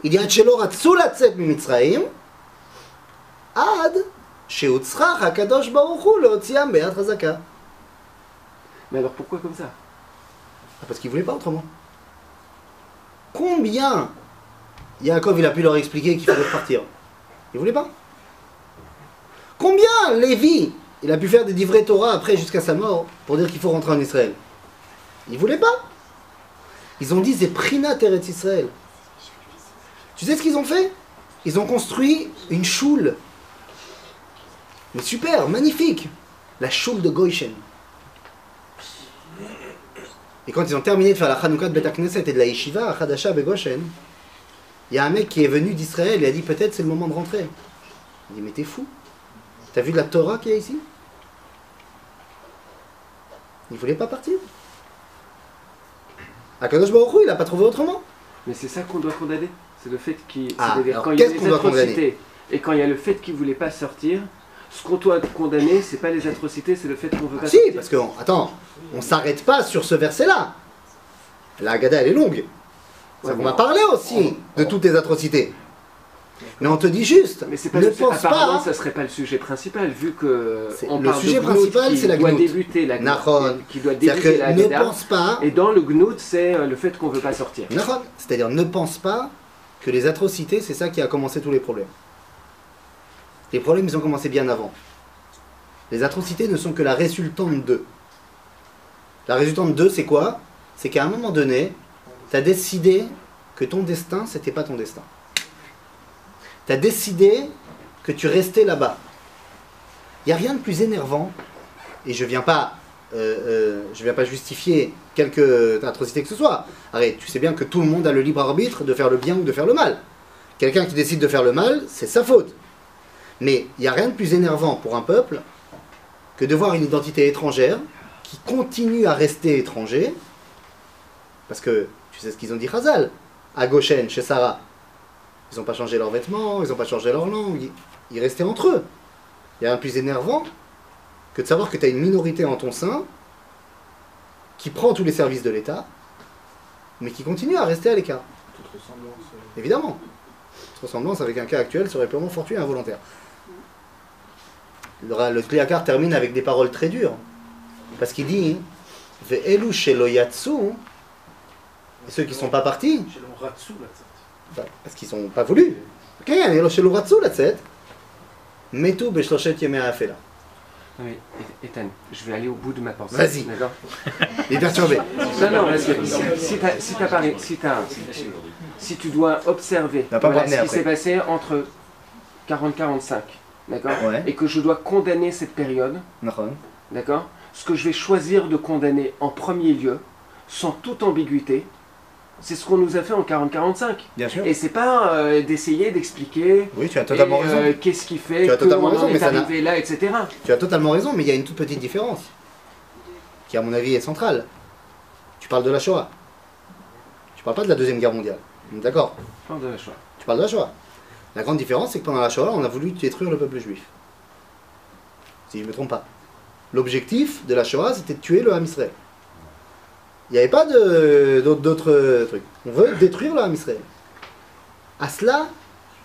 Il dit ratzu latzet mimitzraim, ad shehutzrach hakadosh baruch hu leotziam be'at chazaka. Mais alors pourquoi comme ça? Ah, Parce qu'il voulait pas autrement. Combien Yaakov, il a pu leur expliquer qu'il fallait repartir? Il voulait pas. Combien Lévi, il a pu faire des livrets Torah après jusqu'à sa mort pour dire qu'il faut rentrer en Israël? Il voulait pas. Ils ont dit c'est Prina Teretz Israël. Tu sais ce qu'ils ont fait? Ils ont construit une choule. Mais super, magnifique. La choule de Goïchen. Et quand ils ont terminé de faire la Hanouka de Bet Knesset et de la Yeshiva à Hadasha Begoshen, il y a un mec qui est venu d'Israël et a dit peut-être c'est le moment de rentrer. Il dit mais t'es fou T'as vu la Torah qu'il y a ici? Il voulait pas partir. Akadosh Baruch Hu, il a pas trouvé autrement. Mais c'est ça qu'on doit condamner. C'est le fait qu'il. Ah, quand il y a qu'on doit et quand il y a le fait qu'il voulait pas sortir, ce qu'on doit condamner, c'est pas les atrocités, c'est le fait qu'on veut pas Ah, si, parce que, on- attends, on s'arrête pas sur ce verset-là. La Haggadah, elle est longue. Ça, Ouais, on va on- parler aussi de toutes les atrocités. Mais on te dit juste, Mais c'est pas ne le, pense apparemment, pas. ça serait pas le sujet principal, vu que on le parle sujet de principal, c'est la doit débuter la Nahon. qui doit débuter la ne pense pas. Et dans le Gnout, c'est euh, le fait qu'on veut pas sortir. C'est-à-dire ne pense pas que les atrocités, c'est ça qui a commencé tous les problèmes. Les problèmes, ils ont commencé bien avant. Les atrocités ne sont que la résultante d'eux. La résultante d'eux, c'est quoi? C'est qu'à un moment donné, tu as décidé que ton destin, c'était pas ton destin. Tu as décidé que tu restais là-bas. Il n'y a rien de plus énervant, et je viens pas, euh, euh, je viens pas justifier quelque atrocité que ce soit. Arrête, tu sais bien que tout le monde a le libre arbitre de faire le bien ou de faire le mal. Quelqu'un qui décide de faire le mal, c'est sa faute. Mais il n'y a rien de plus énervant pour un peuple que de voir une identité étrangère qui continue à rester étranger. Parce que tu sais ce qu'ils ont dit Khazal, à Goshen, chez Sarah. Ils n'ont pas changé leurs vêtements, ils n'ont pas changé leur langue, ils, restaient entre eux. Il y a rien de plus énervant que de savoir que tu as une minorité en ton sein qui prend tous les services de l'État, mais qui continue à rester à l'écart. Toute ressemblance. euh, Évidemment. Toute ressemblance avec un cas actuel serait purement fortuit et involontaire le, le Kliakar termine avec des paroles très dures. Parce qu'il dit Ve'elu shelo yatsu, et ceux qui ne sont pas partis. Parce qu'ils n'ont pas voulu. Metu beshloshet afela. Ethan, je vais aller au bout de ma pensée. Vas-y. D'accord? Il est perturbé. Non, non, parce que si, tu dois observer ce qui s'est passé entre 40-45, d'accord Ouais. Et que je dois condamner cette période, d'accord Ce que je vais choisir de condamner en premier lieu, sans toute ambiguïté, c'est ce qu'on nous a fait en 40-45. Bien sûr. Et c'est pas euh, d'essayer d'expliquer Oui, tu as totalement et, raison. euh, qu'est-ce qui fait Tu qu'on en est arrivé là, etc. Tu as totalement raison, mais il y a une toute petite différence, qui à mon avis est centrale. Tu parles de la Shoah. Tu parles pas de la Deuxième Guerre mondiale. D'accord de la Shoah. Tu parles de la Shoah. La grande différence, c'est que pendant la Shoah, on a voulu détruire le peuple juif. Si je ne me trompe pas. L'objectif de la Shoah, c'était de tuer le Ham Israël. Il n'y avait pas d'autres trucs. On veut détruire le Ham Israël. À cela,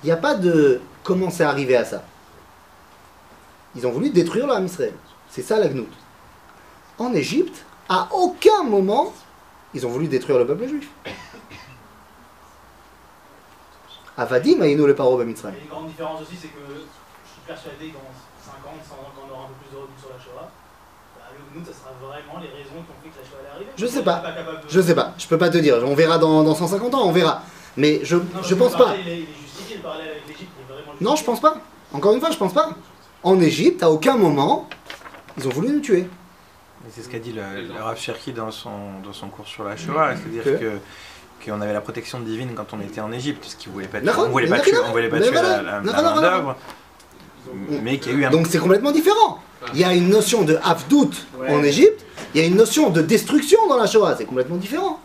il n'y a pas de comment c'est arrivé à ça. Ils ont voulu détruire le Ham Israël. C'est ça la gnoute. En Égypte, à aucun moment, ils ont voulu détruire le peuple juif. Avadim aïnou le paro b'Mitzrayim. Et une grande différence aussi, c'est que je suis persuadé que dans 50, 100 ans, quand on aura un peu plus de recul sur la Shoah, bah, le Gnout, ça sera vraiment les raisons qui ont fait que la Shoah est arrivée. Je sais pas. est capable de- Je sais pas, je peux pas te dire. On verra dans, dans 150 ans, on verra. Mais je, Non, je pense pas. parallèle, Il est, il est justifié, le parallèle avec l'Égypte, il est vraiment Non, je pense pas. Encore une fois, je pense pas. En Égypte, à aucun moment, ils ont voulu nous tuer. C'est ce qu'a dit le, le Rav Cherki dans son, dans son cours sur la Shoah, c'est-à-dire Que- que qu'on avait la protection divine quand on était en Égypte, parce qu'ils voulaient pas, D'accord, on voulait pas tuer, on voulait pas mais tuer la, la, la d'accord, main voilà. d'œuvre, mais qu'il y a eu un Donc c'est complètement différent. Il y a une notion de Havdout en Égypte, il y a une notion de destruction dans la Shoah. C'est complètement différent.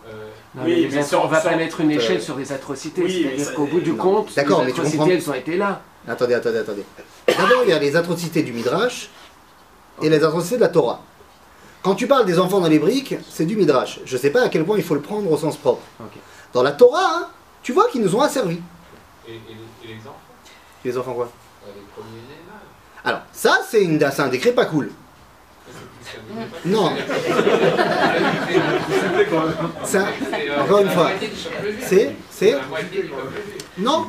Non, Oui, mais mais bien sûr, sans- on va pas mettre une échelle euh, sur les atrocités. C'est-à-dire qu'au bout du non. compte, les mais tu atrocités, comprends. elles ont été là. Attendez, attendez, attendez. D'abord, il y a les atrocités du Midrash et les atrocités de la Torah. Quand tu parles des enfants dans les briques, c'est du Midrash. Je sais pas à quel point il faut le prendre au sens propre. Dans la Torah, hein, tu vois qu'ils nous ont asservis. Et, et, et l'exemple Les enfants quoi? Euh, Les premiers-nés, là Alors, ça, c'est un décret pas cool. Non. Ça, encore une fois, c'est, c'est, non.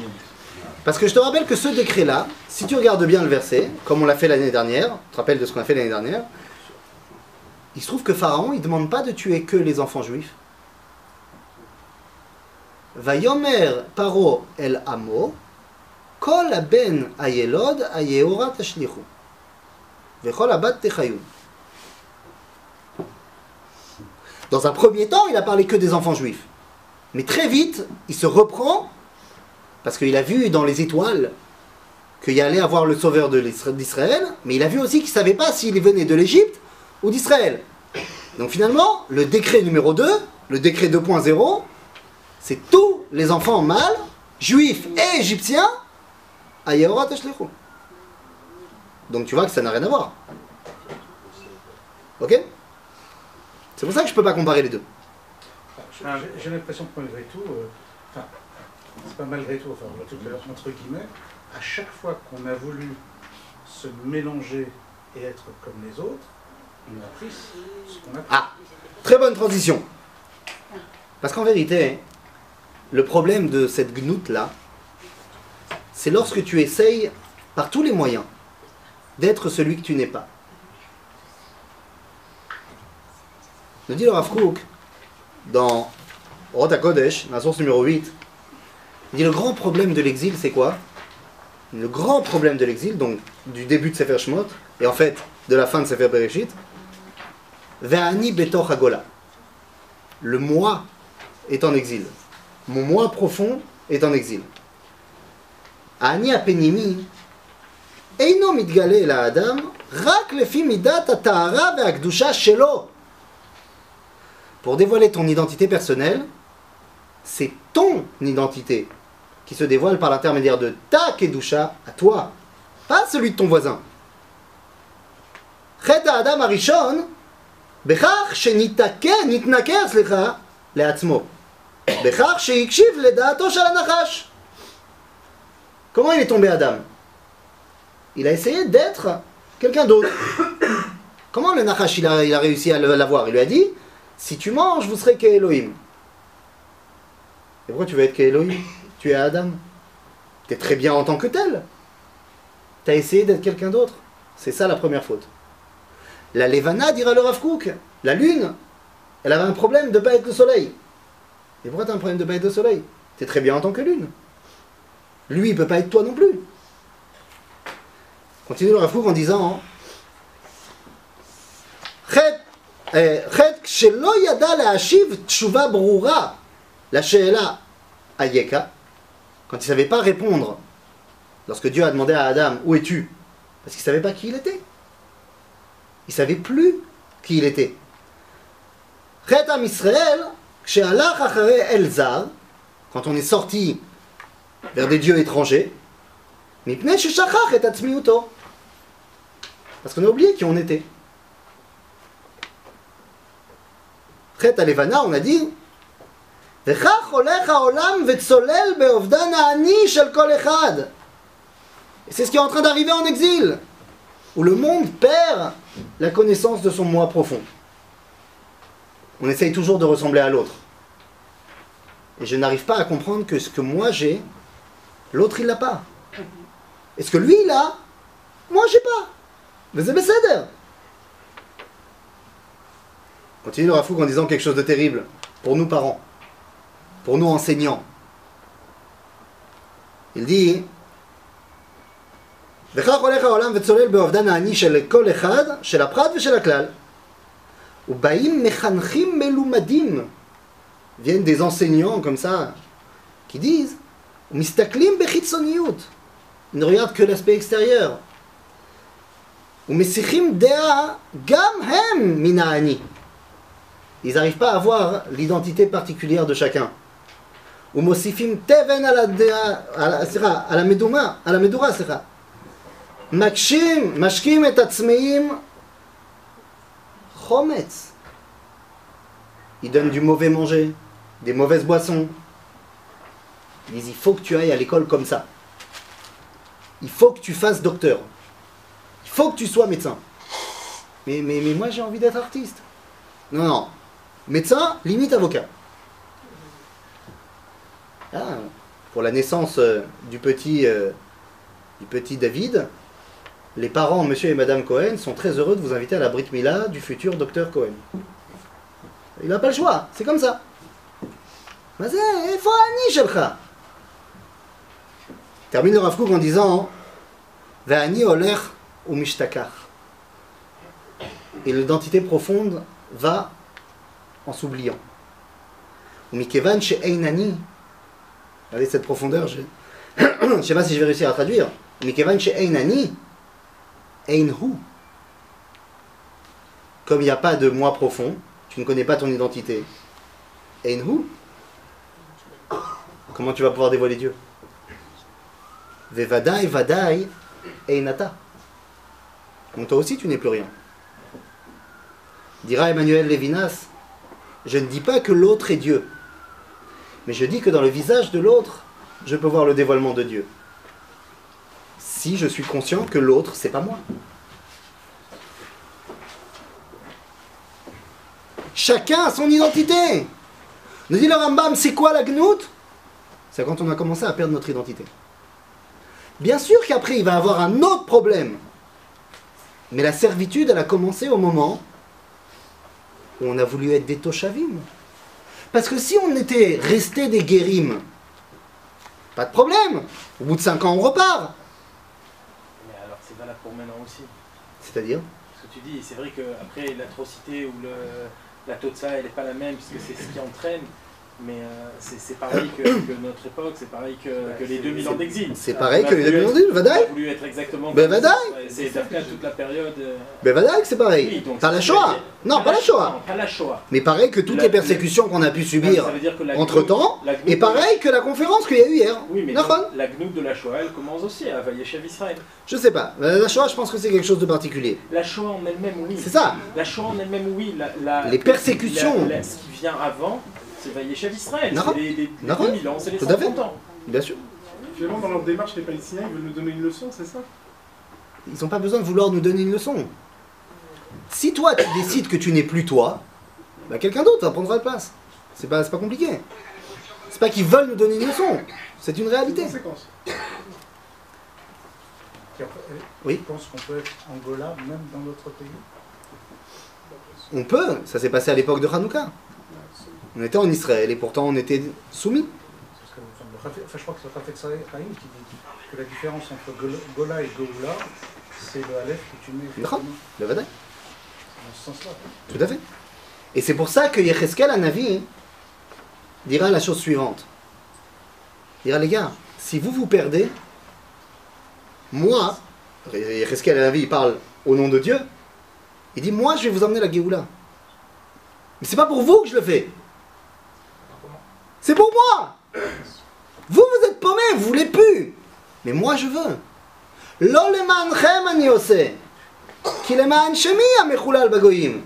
Parce que je te rappelle que ce décret-là, si tu regardes bien le verset, comme on l'a fait l'année dernière, tu te rappelles de ce qu'on a fait l'année dernière, il se trouve que Pharaon, il demande pas de tuer que les enfants juifs. Paro el amo, kol ben. Dans un premier temps, il a parlé que des enfants juifs. Mais très vite, il se reprend parce qu'il a vu dans les étoiles qu'il allait avoir le sauveur d'Israël, mais il a vu aussi qu'il ne savait pas s'il venait de l'Égypte ou d'Israël. Donc finalement, le décret numéro 2, le décret 2.0, c'est tous les enfants mâles, juifs et égyptiens, à Yehorat Tashlechu. Donc tu vois que ça n'a rien à voir. Ok? C'est pour ça que je ne peux pas comparer les deux. J'ai- l'impression que malgré tout, euh, enfin, c'est pas malgré tout, enfin, tout à entre guillemets, à chaque fois qu'on a voulu se mélanger et être comme les autres, Ah, très bonne transition. Parce qu'en vérité, le problème de cette gnoute là, c'est lorsque tu essayes, par tous les moyens, d'être celui que tu n'es pas. Nous dit le Rav Kook, dans Rota Kodesh, la source numéro 8, il dit le grand problème de l'exil, c'est quoi? Le grand problème de l'exil, donc du début de Sefer Shemot, et en fait de la fin de Sefer Bereshit, le moi est en exil. Mon moi profond est en exil. Ani apenimi. Eino mitgale la. Rak lefi midat atahara ve'akdusha shelo. Pour dévoiler ton identité personnelle, c'est ton identité qui se dévoile par l'intermédiaire de ta kedusha à toi, pas celui de ton voisin. Chet Adam Arishon, בכך שנתעקר, נתנכר, סליחה, לעצמו. בכך שהקשיב לדעתו של הנחש. Comment il est tombé Adam Il a essayé d'être quelqu'un d'autre. Comment le Nachash il a, il a réussi à le- l'avoir Il lui a dit Si tu manges, vous serez qu'Elohim. Et pourquoi tu veux être qu'Elohim Tu es Adam. Tu es très bien en tant que tel. Tu as essayé d'être quelqu'un d'autre. C'est ça la première faute. La Levana, dira le Rav Kook, la lune, elle avait un problème de ne pas être le soleil. Et pourquoi tu as un problème de ne pas être le soleil Tu es très bien en tant que lune. Lui, il ne peut pas être toi non plus. Continue le Rav Kook en disant חטא אה, חטא כשלא ידע להשיב תשובה ברורה לשאלה אייכה, quand il ne savait pas répondre, lorsque Dieu a demandé à Adam où es-tu Parce qu'il ne savait pas qui il était. Il ne savait plus qui il était. quand on est sorti vers des dieux étrangers, parce qu'on a oublié qui on était. Chet Alevana, on a dit, et c'est ce qui est en train d'arriver en exil, où le monde perd la connaissance de son moi profond. On essaye toujours de ressembler à l'autre. Et je n'arrive pas à comprendre que ce que moi j'ai, l'autre il l'a pas. Et ce que lui il a, moi j'ai pas. Mais c'est Continue le Rafouk en disant quelque chose de terrible pour nous parents, pour nous enseignants. Il dit וכך הולך העולם וצולל באובדן האני של כל אחד, של הפרט ושל הכלל. ובאים מחנכים מלומדים, viennent des enseignants comme ça, qui disent, ומסתכלים בחיצוניות, ils ne regardent que l'aspect extérieur. ומסיחים דעה גם הם מן האני. Ils n'arrivent pas à voir l'identité particulière de chacun. ומוסיפים תבן על הדעה, על- סליחה, על המדומה, על המדורה, סליחה. מקשים, משקים את הצמאים חומץ. Ils donnent du mauvais manger, des mauvaises boissons. Ils disent il faut que tu ailles à l'école comme ça. Il faut que tu fasses docteur. Il faut que tu sois médecin. Mais, mais, mais moi j'ai envie d'être artiste. Non, non. Médecin, limite avocat. Ah, pour la naissance euh, du petit, euh, du petit David, les parents, monsieur et madame Cohen, sont très heureux de vous inviter à la Brit Mila du futur docteur Cohen. Il n'a pas le choix, c'est comme ça. Mais Termine le Rav en disant Ve'ani oler ou mishtakar. Et l'identité profonde va en s'oubliant. Ou Mikevan chez Einani. Regardez cette profondeur, je ne sais pas si je vais réussir à traduire. Mikevan chez Einani. Einhu. Comme il n'y a pas de moi profond, tu ne connais pas ton identité. Einhu. Comment tu vas pouvoir dévoiler Dieu? Vevadai, vadai, einata. Donc toi aussi, tu n'es plus rien. Dira Emmanuel Levinas, je ne dis pas que l'autre est Dieu, mais je dis que dans le visage de l'autre, je peux voir le dévoilement de Dieu. Si je suis conscient que l'autre, c'est pas moi. Chacun a son identité. Nous dit le Rambam, c'est quoi la gnout C'est quand on a commencé à perdre notre identité. Bien sûr qu'après, il va avoir un autre problème. Mais la servitude, elle a commencé au moment où on a voulu être des Toshavim. Parce que si on était resté des Guérim, pas de problème. Au bout de 5 ans, on repart. Valable pour maintenant aussi. C'est-à-dire Ce que tu dis, c'est vrai qu'après l'atrocité ou le, la totsa, elle n'est pas la même puisque c'est ce qui entraîne. Mais euh, c'est pareil que, que notre époque, c'est pareil que, que les 2000 ans d'exil. C'est pareil que les voulu 2000 ans d'exil, Vadaï. On a voulu être exactement. Ben, Vadaï. C'est Dafka toute la période. euh, Ben que c'est pareil. oui, donc pas la Shoah. Non, pas la Shoah. Non, pas la Shoah. Mais pareil que toutes La- les persécutions qu'on a pu subir Ça veut dire que la entre temps, gnout- la gnout et pareil que la conférence qu'il y a eu hier. Oui, mais la gnoute de la Shoah, elle commence aussi à Vayeshev Israël. Je sais pas. La Shoah, je pense que c'est quelque chose de particulier. La Shoah en elle-même, oui. C'est ça. La Shoah en elle-même, oui. La, la- Les persécutions. ce qui vient avant, c'est Vayeshev Israël. C'est les, les, les Nahon. 2000 ans, c'est les Tout à fait. 130 ans. Bien sûr. Finalement, dans leur démarche, les Palestiniens, ils veulent nous donner une leçon, c'est ça? Ils n'ont pas besoin de vouloir nous donner une leçon. Si toi, tu décides que tu n'es plus toi, bah, quelqu'un d'autre va prendre ta place. C'est pas, c'est pas compliqué. C'est pas qu'ils veulent nous donner une leçon. C'est une réalité. Oui. Je pense qu'on peut être Angola même dans notre pays? On peut. Ça s'est passé à l'époque de Hanouka. On était en Israël et pourtant on était soumis. Enfin, je crois que c'est le Rafet Chaim qui dit que la différence entre Gol- Gola et Goula, c'est le Aleph que tu mets. Le Vadaï. Dans ce sens-là. Tout à fait. Et c'est pour ça que Yecheskel Anavi dira la chose suivante. Il dira, les gars, si vous vous perdez, moi, Yecheskel Anavi, il parle au nom de Dieu, il dit, moi, je vais vous emmener la Géoula. Mais c'est pas pour vous que je le fais. C'est pour moi. Vous, vous êtes paumés, vous voulez plus. Mais moi, je veux. Lo leman'chem ani oseh. כי למען שמי המחולל בגויים?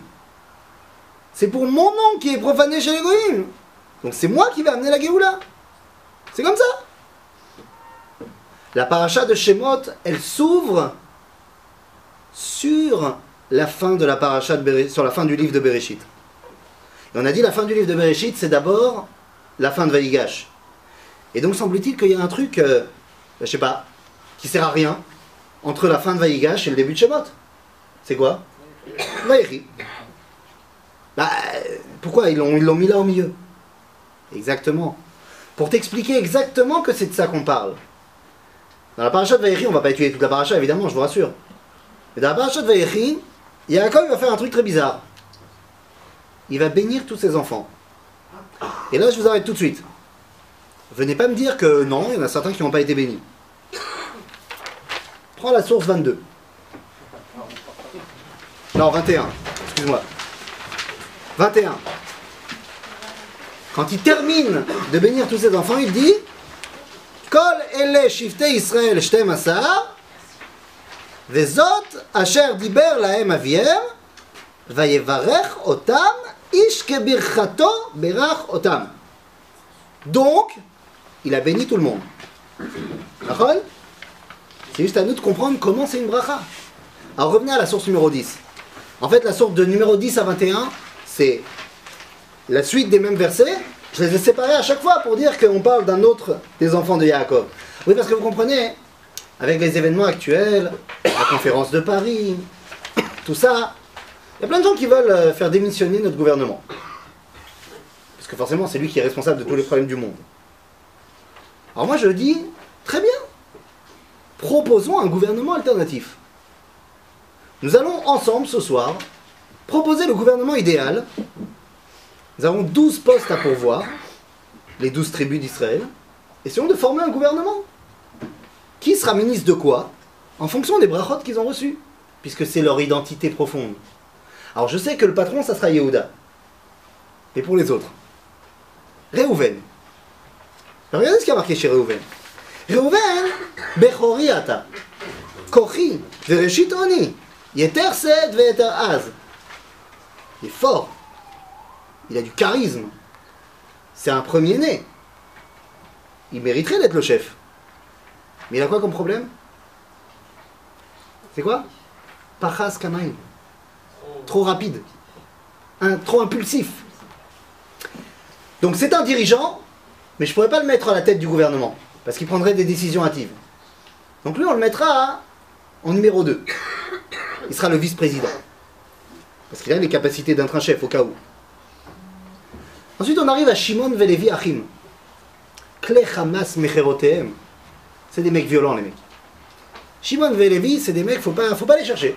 C'est pour mon nom qui est profané chez les Goïms. Donc c'est moi qui vais amener la Géoula. C'est comme ça. La paracha de Shemot, elle s'ouvre sur la fin de la paracha de Béré- sur la fin du livre de Bereshit. Et on a dit la fin du livre de Bereshit, c'est d'abord la fin de Vaïgash. Et donc semble-t-il qu'il y a un truc, euh, je sais pas, qui sert à rien entre la fin de Vaïgash et le début de Shemot. C'est quoi? Vaïri. Bah, pourquoi ils l'ont mis là au milieu? Exactement. Pour t'expliquer exactement que c'est de ça qu'on parle. Dans la paracha de Vaïri, on va pas étudier toute la paracha évidemment, je vous rassure. Mais dans la paracha de Vaïri, Yaakov va faire un truc très bizarre. Il va bénir tous ses enfants. Et là, je vous arrête tout de suite. Venez pas me dire que non, il y en a certains qui n'ont pas été bénis. Prends la source 22. Non, 21. Excuse-moi. 21. Quand il termine de bénir tous ses enfants, il dit Kol ele shifte Israël shtem asar, vezot asher diber lahem avier, vayevarech otam berach otam. Donc, il a béni tout le monde. C'est juste à nous de comprendre comment c'est une bracha. Alors revenez à la source numéro 10. En fait, la source de numéro 10 à 21, c'est la suite des mêmes versets. Je les ai séparés à chaque fois pour dire qu'on parle d'un autre des enfants de Yaakov. Oui, parce que vous comprenez, avec les événements actuels, la conférence de Paris, tout ça, il y a plein de gens qui veulent euh, faire démissionner notre gouvernement. Parce que forcément, c'est lui qui est responsable de tous les problèmes du monde. Alors moi, je dis, très bien, proposons un gouvernement alternatif. Nous allons ensemble ce soir proposer le gouvernement idéal. Nous avons 12 postes à pourvoir, les 12 tribus d'Israël. Essayons de former un gouvernement. Qui sera ministre de quoi? En fonction des brachot qu'ils ont reçus, puisque c'est leur identité profonde. Alors je sais que le patron, ça sera Yehuda. Et pour les autres Réhouven. Regardez ce qu'il y a marqué chez Réhouven. Réhouven, Bechori ata. Kochi, Vereshit oni. Yeter sed ve'eter az. Il est fort. Il a du charisme. C'est un premier-né. Il mériterait d'être le chef. Mais il a quoi comme problème? C'est quoi? Pachas Kamaim. Trop rapide. Un, trop impulsif. Donc c'est un dirigeant, mais je ne pourrais pas le mettre à la tête du gouvernement, parce qu'il prendrait des décisions hâtives. Donc lui, on le mettra en numéro 2. Il sera le vice-président. Parce qu'il a les capacités d'un train chef, au cas où. Ensuite, on arrive à Shimon Velevi Achim. Kle Hamas. C'est des mecs violents, les mecs. Shimon Velevi, c'est des mecs, faut pas, faut pas les chercher.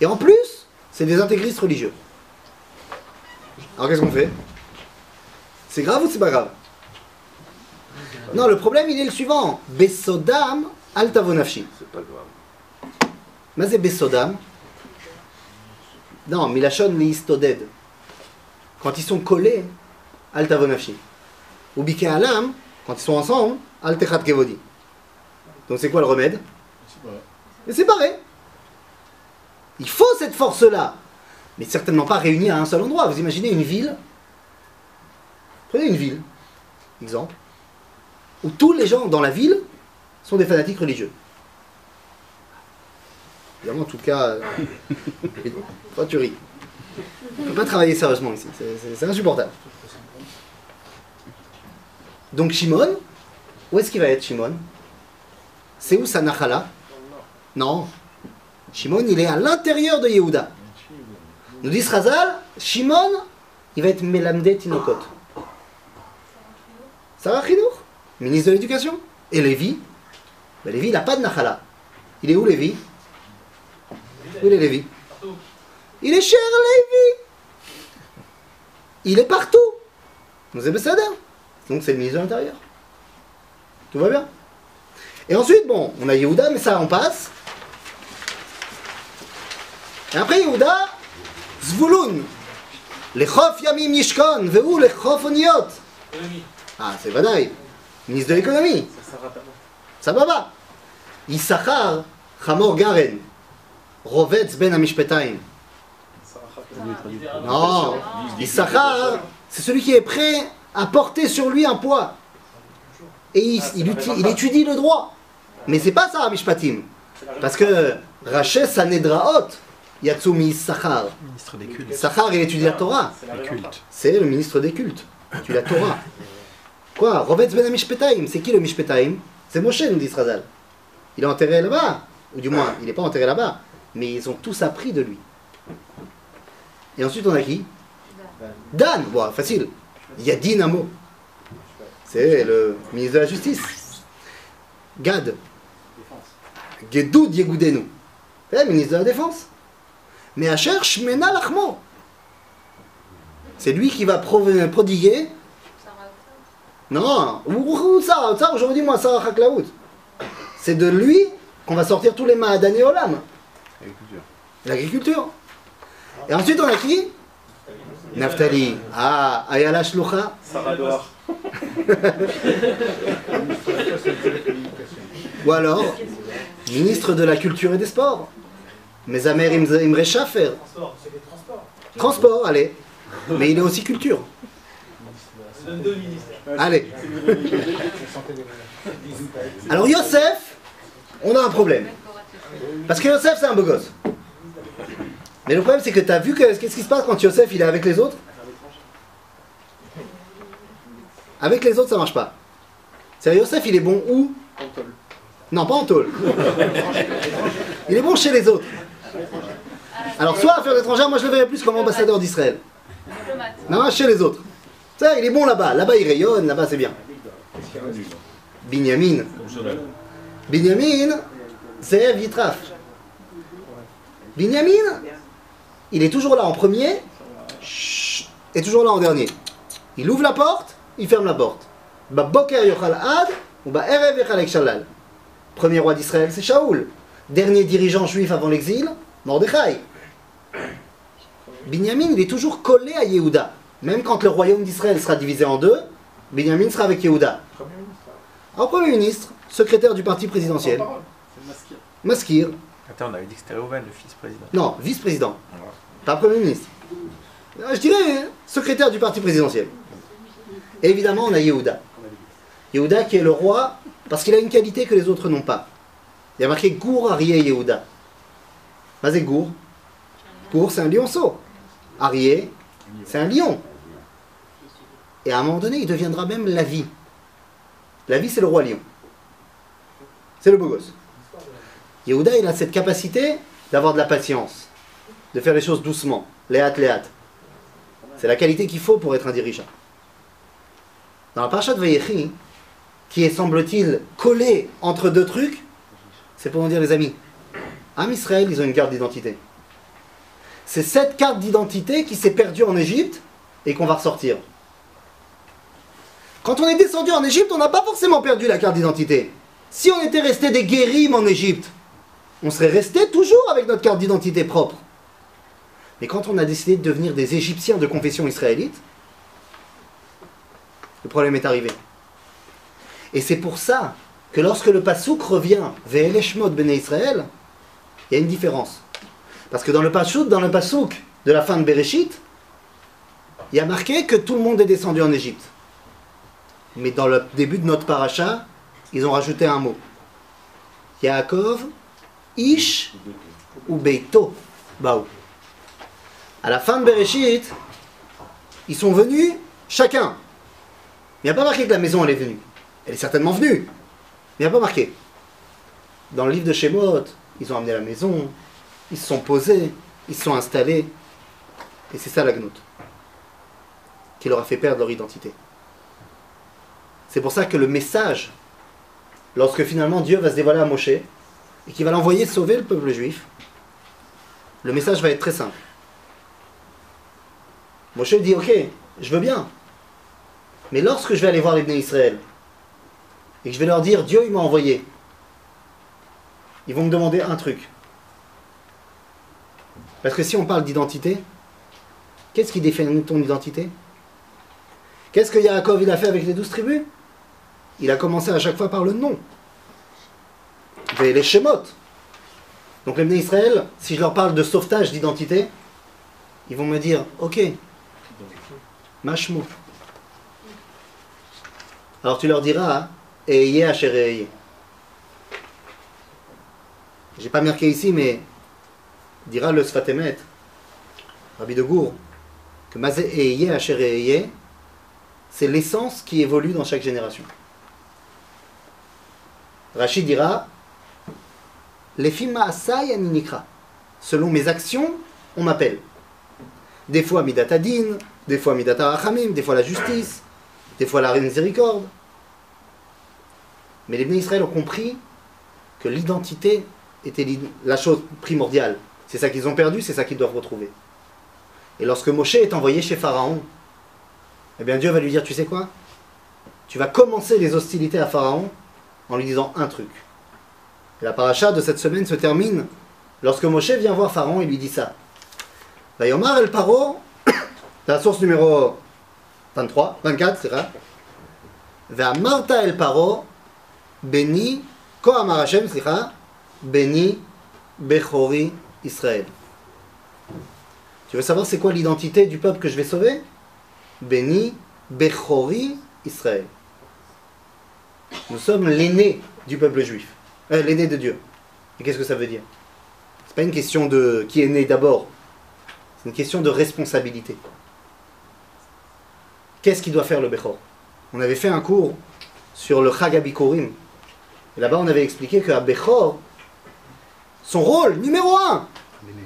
Et en plus, c'est des intégristes religieux. Alors qu'est-ce qu'on fait? C'est grave ou c'est pas grave? Non, le problème, il est le suivant. Besodam altavonafshi. C'est pas grave. Mais c'est Besodam Non, Milachon Leistoded. Quand ils sont collés, altavonafshi. Ou Alam, quand ils sont ensemble, altechat kevodi. Donc c'est quoi le remède? C'est séparer. Il faut cette force-là. Mais certainement pas réunie à un seul endroit. Vous imaginez une ville? Prenez une ville, exemple, où tous les gens dans la ville sont des fanatiques religieux. Évidemment, en tout cas, euh, toi tu ris. On ne peut pas travailler sérieusement ici, c'est- insupportable. Donc Shimon, où est-ce qu'il va être Shimon? C'est où sa Nachala Non. Shimon, il est à l'intérieur de Yehuda. Nous dit Razal, Shimon, il va être Melamde Tinokot. Sarah Chinour, ministre de l'Éducation? Et Lévi? Ben Lévi, il n'a pas de Nachala. Il est où Lévi? Où est Lévi Il est cher Lévi Il est partout Nous Besséder. Donc c'est le ministre de l'Intérieur. Tout va bien Et ensuite, bon, on a Yehuda, mais ça, on passe. Lechof Oniot? Ah, c'est Vadaï. Ministre de l'économie. Ça, va pas. Issachar, Hamor Garen. Rovetz Ben Amishpetaim. Non, Issachar, c'est celui qui est prêt à porter sur lui un poids. Et il, il étudie le droit. Mais c'est pas ça, Rabbi Shpatim. Parce que Raché Sanedraot, Yatsumi Issachar. Ministre des cultes. Issachar, il étudie la Torah. C'est le ministre des cultes. Tu la Torah. Quoi Rovetz ben Mishpetaim. C'est qui le Mishpetaim? C'est Moshe, nous dit Srazal. Il est enterré là-bas. Ou du moins, il n'est pas enterré là-bas. Mais ils ont tous appris de lui. Et ensuite, on a qui? Dan. Bon, facile. Yadin Amo. C'est le ministre de la Justice. Gad. Gedoud Yegoudenu. C'est le ministre de la Défense. Mais Asher Shmena Lachmo. C'est lui qui va prodiguer. Non, ou- ou ça, ça aujourd'hui, moi, Sarah Haklaout. C'est de lui qu'on va sortir tous les Mahadani Olam. L'agriculture. Et ensuite, on a qui? Naftali. Ah, Ayala Shlucha. Sarah. Ou alors, ministre de la Culture et des Sports. Mes amers Imre Schaffer. Transport, c'est des transports. Transport, allez. Mais il est aussi culture. Ça donne deux ministères. Allez. Alors Yosef, on a un problème. Parce que Yosef, c'est un beau gosse. Mais le problème, c'est que tu as vu que- qu'est-ce qui se passe quand Yosef, il est avec les autres? Avec les autres, ça marche pas. C'est Yosef, il est bon où? Non, pas en tôle. Il est bon chez les autres. Alors, soit affaires étrangères, moi je le verrais plus comme ambassadeur d'Israël. Non, chez les autres. Ça, il est bon là-bas. Là-bas, il rayonne. Là-bas, c'est bien. Binyamin. Binyamin, c'est Vitraf. Binyamin, il est toujours là en premier et toujours là en dernier. Il ouvre la porte, il ferme la porte. Ba boker yochal ad ou ba erev yochalek shalal. Premier roi d'Israël, c'est Shaoul. Dernier dirigeant juif avant l'exil, Mordechai. Binyamin, il est toujours collé à Yehuda. Même quand le royaume d'Israël sera divisé en deux, Binyamin sera avec Yehuda. Alors, Premier ministre, secrétaire du parti présidentiel, Maskir, Attends, on avait dit que c'était Reuven, le fils président. non, vice-président, pas Premier ministre. Euh, Je dirais hein, secrétaire du parti présidentiel. Et évidemment, on a Yehuda. Yehuda qui est le roi parce qu'il a une qualité que les autres n'ont pas. Il y a marqué Gour Arié Yehuda. Vas-y, Gour. Gour, c'est un lionceau. Arié, c'est un lion. Et à un moment donné, il deviendra même la vie. La vie, c'est le roi lion. C'est le beau gosse. Yehuda, il a cette capacité d'avoir de la patience, de faire les choses doucement, léat, léat. C'est la qualité qu'il faut pour être un dirigeant. Dans la parasha de Vayechi, qui est, semble-t-il, collé entre deux trucs, c'est pour nous dire, les amis, Am Israël, ils ont une carte d'identité. C'est cette carte d'identité qui s'est perdue en Égypte et qu'on va ressortir. Quand on est descendu en Égypte, on n'a pas forcément perdu la carte d'identité. Si on était resté des guérims en Égypte, on serait resté toujours avec notre carte d'identité propre. Mais quand on a décidé de devenir des Égyptiens de confession israélite, le problème est arrivé. Et c'est pour ça que lorsque le Passouk revient Ve'eleshmot Bene Israël, il y a une différence. Parce que dans le Passouk, dans le Passouk de la fin de Bereshit, il y a marqué que tout le monde est descendu en Égypte. Mais dans le début de notre paracha, ils ont rajouté un mot. Yaakov, Ish ou Beito Baou. À la fin de Bereshit, ils sont venus chacun. Il n'y a pas marqué que la maison est venue. Elle est certainement venue. Il n'y a pas marqué. Dans le livre de Shemot, ils ont amené la maison, ils se sont posés, ils se sont installés. Et c'est ça la gnoute. Qui leur a fait perdre leur identité. C'est pour ça que le message, lorsque finalement Dieu va se dévoiler à Moshe, et qu'il va l'envoyer sauver le peuple juif, le message va être très simple. Moshe dit Ok, je veux bien. Mais lorsque je vais aller voir les Israël, et que je vais leur dire Dieu il m'a envoyé, ils vont me demander un truc. Parce que si on parle d'identité, qu'est-ce qui définit ton identité? Qu'est-ce que Yaakov il a fait avec les douze tribus? Il a commencé à chaque fois par le nom. Et les Shemot. Donc les Israël, si je leur parle de sauvetage d'identité, ils vont me dire, ok, machmo. Alors tu leur diras, Eye asher Eye. J'ai pas marqué ici, mais dira le Sfatemet, Rabbi de Gour, que Mazé Eye asher c'est l'essence qui évolue dans chaque génération. Rachid dira, les Asai Nikra. Selon mes actions, on m'appelle. Des fois Midata Din, des fois Midata Rachamim, des fois la justice, des fois la miséricorde. Mais les Bnei Israël ont compris que l'identité était la chose primordiale. C'est ça qu'ils ont perdu, c'est ça qu'ils doivent retrouver. Et lorsque Moshe est envoyé chez Pharaon, eh bien Dieu va lui dire, tu sais quoi? Tu vas commencer les hostilités à Pharaon en lui disant un truc. Et la paracha de cette semaine se termine lorsque Moshe vient voir Pharaon et lui dit ça. Vayomar el Paro, la source numéro 23, 24, c'est vrai. Ve'amarta el Paro, béni, ko amar Hashem, slicha, béni, bechori, Israël. Tu veux savoir c'est quoi l'identité du peuple que je vais sauver? Béni, bechori, Israël. Nous sommes l'aîné du peuple juif, Euh, l'aîné de Dieu. Et qu'est-ce que ça veut dire? C'est pas une question de qui est né d'abord, c'est une question de responsabilité. Qu'est-ce qu'il doit faire le Bechor? On avait fait un cours sur le Chag Abikurim. Et là-bas, on avait expliqué Bechor, son rôle numéro un,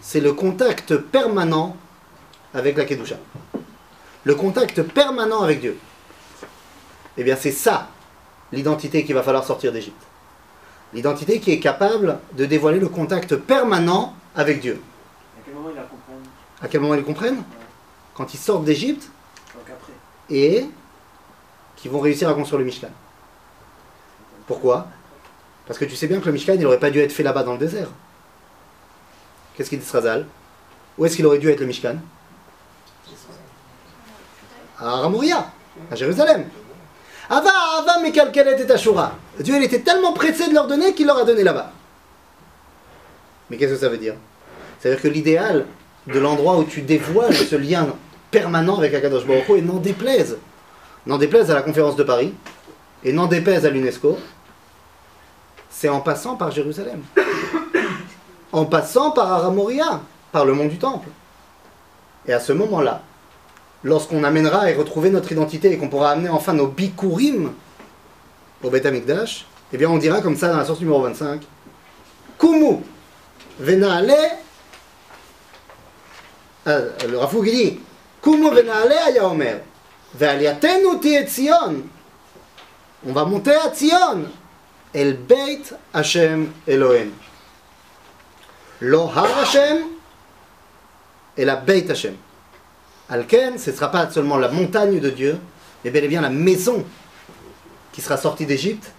c'est le contact permanent avec la Kedusha. Le contact permanent avec Dieu. Eh bien, c'est ça l'identité qu'il va falloir sortir d'Égypte. L'identité qui est capable de dévoiler le contact permanent avec Dieu. À quel moment il la comprend À quel moment ils comprennent? Quand ils sortent d'Égypte et qui vont réussir à construire le Mishkan. Pourquoi? Parce que tu sais bien que le Mishkan, il n'aurait pas dû être fait là-bas dans le désert. Qu'est-ce qu'il dit Srazal? Où est-ce qu'il aurait dû être le Mishkan À Ramoria, à Jérusalem. Ava, Ava, Mekalkelet et Ashura? Dieu, il était tellement pressé de leur donner qu'il leur a donné là-bas. Mais qu'est-ce que ça veut dire? Ça veut dire que l'idéal de l'endroit où tu dévoiles ce lien permanent avec Akadosh Baruch Hu, et n'en déplaise, n'en déplaise à la conférence de Paris, et n'en déplaise à l'UNESCO, c'est en passant par Jérusalem. En passant par Aramoria, par le mont du Temple. Et à ce moment-là, lorsqu'on amènera et retrouver notre identité et qu'on pourra amener enfin nos bikurim au Beth Amikdash, eh bien on dira comme ça dans la source numéro 25, Kumu venaale, euh, le il dit, Kumu venaale aya omer, ve'aliatenu on va monter à Tzion, el Beit Hashem Elohim. Lo Har Hashem, et la Beit Hashem. Alken, ce ne sera pas seulement la montagne de Dieu, mais bel et bien la maison qui sera sortie d'Égypte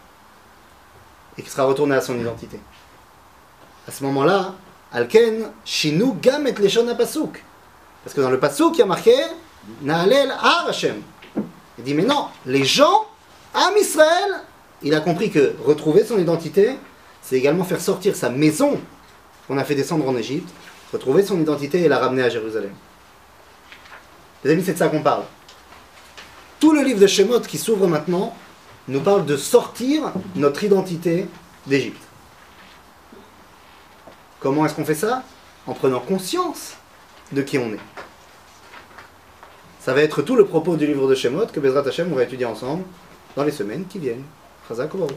et qui sera retournée à son identité. À ce moment-là, Alken, Shinu Gam et Leshon Pasuk. Parce que dans le Pasuk, il y a marqué Naalel Har Hashem. Il dit, mais non, les gens, Am Israël, il a compris que retrouver son identité, c'est également faire sortir sa maison qu'on a fait descendre en Égypte, retrouver son identité et la ramener à Jérusalem. Les amis, c'est de ça qu'on parle. Tout le livre de Shemot qui s'ouvre maintenant nous parle de sortir notre identité d'Égypte. Comment est-ce qu'on fait ça? En prenant conscience de qui on est. Ça va être tout le propos du livre de Shemot que Bezrat Hashem va étudier ensemble dans les semaines qui viennent. Хазак Лов.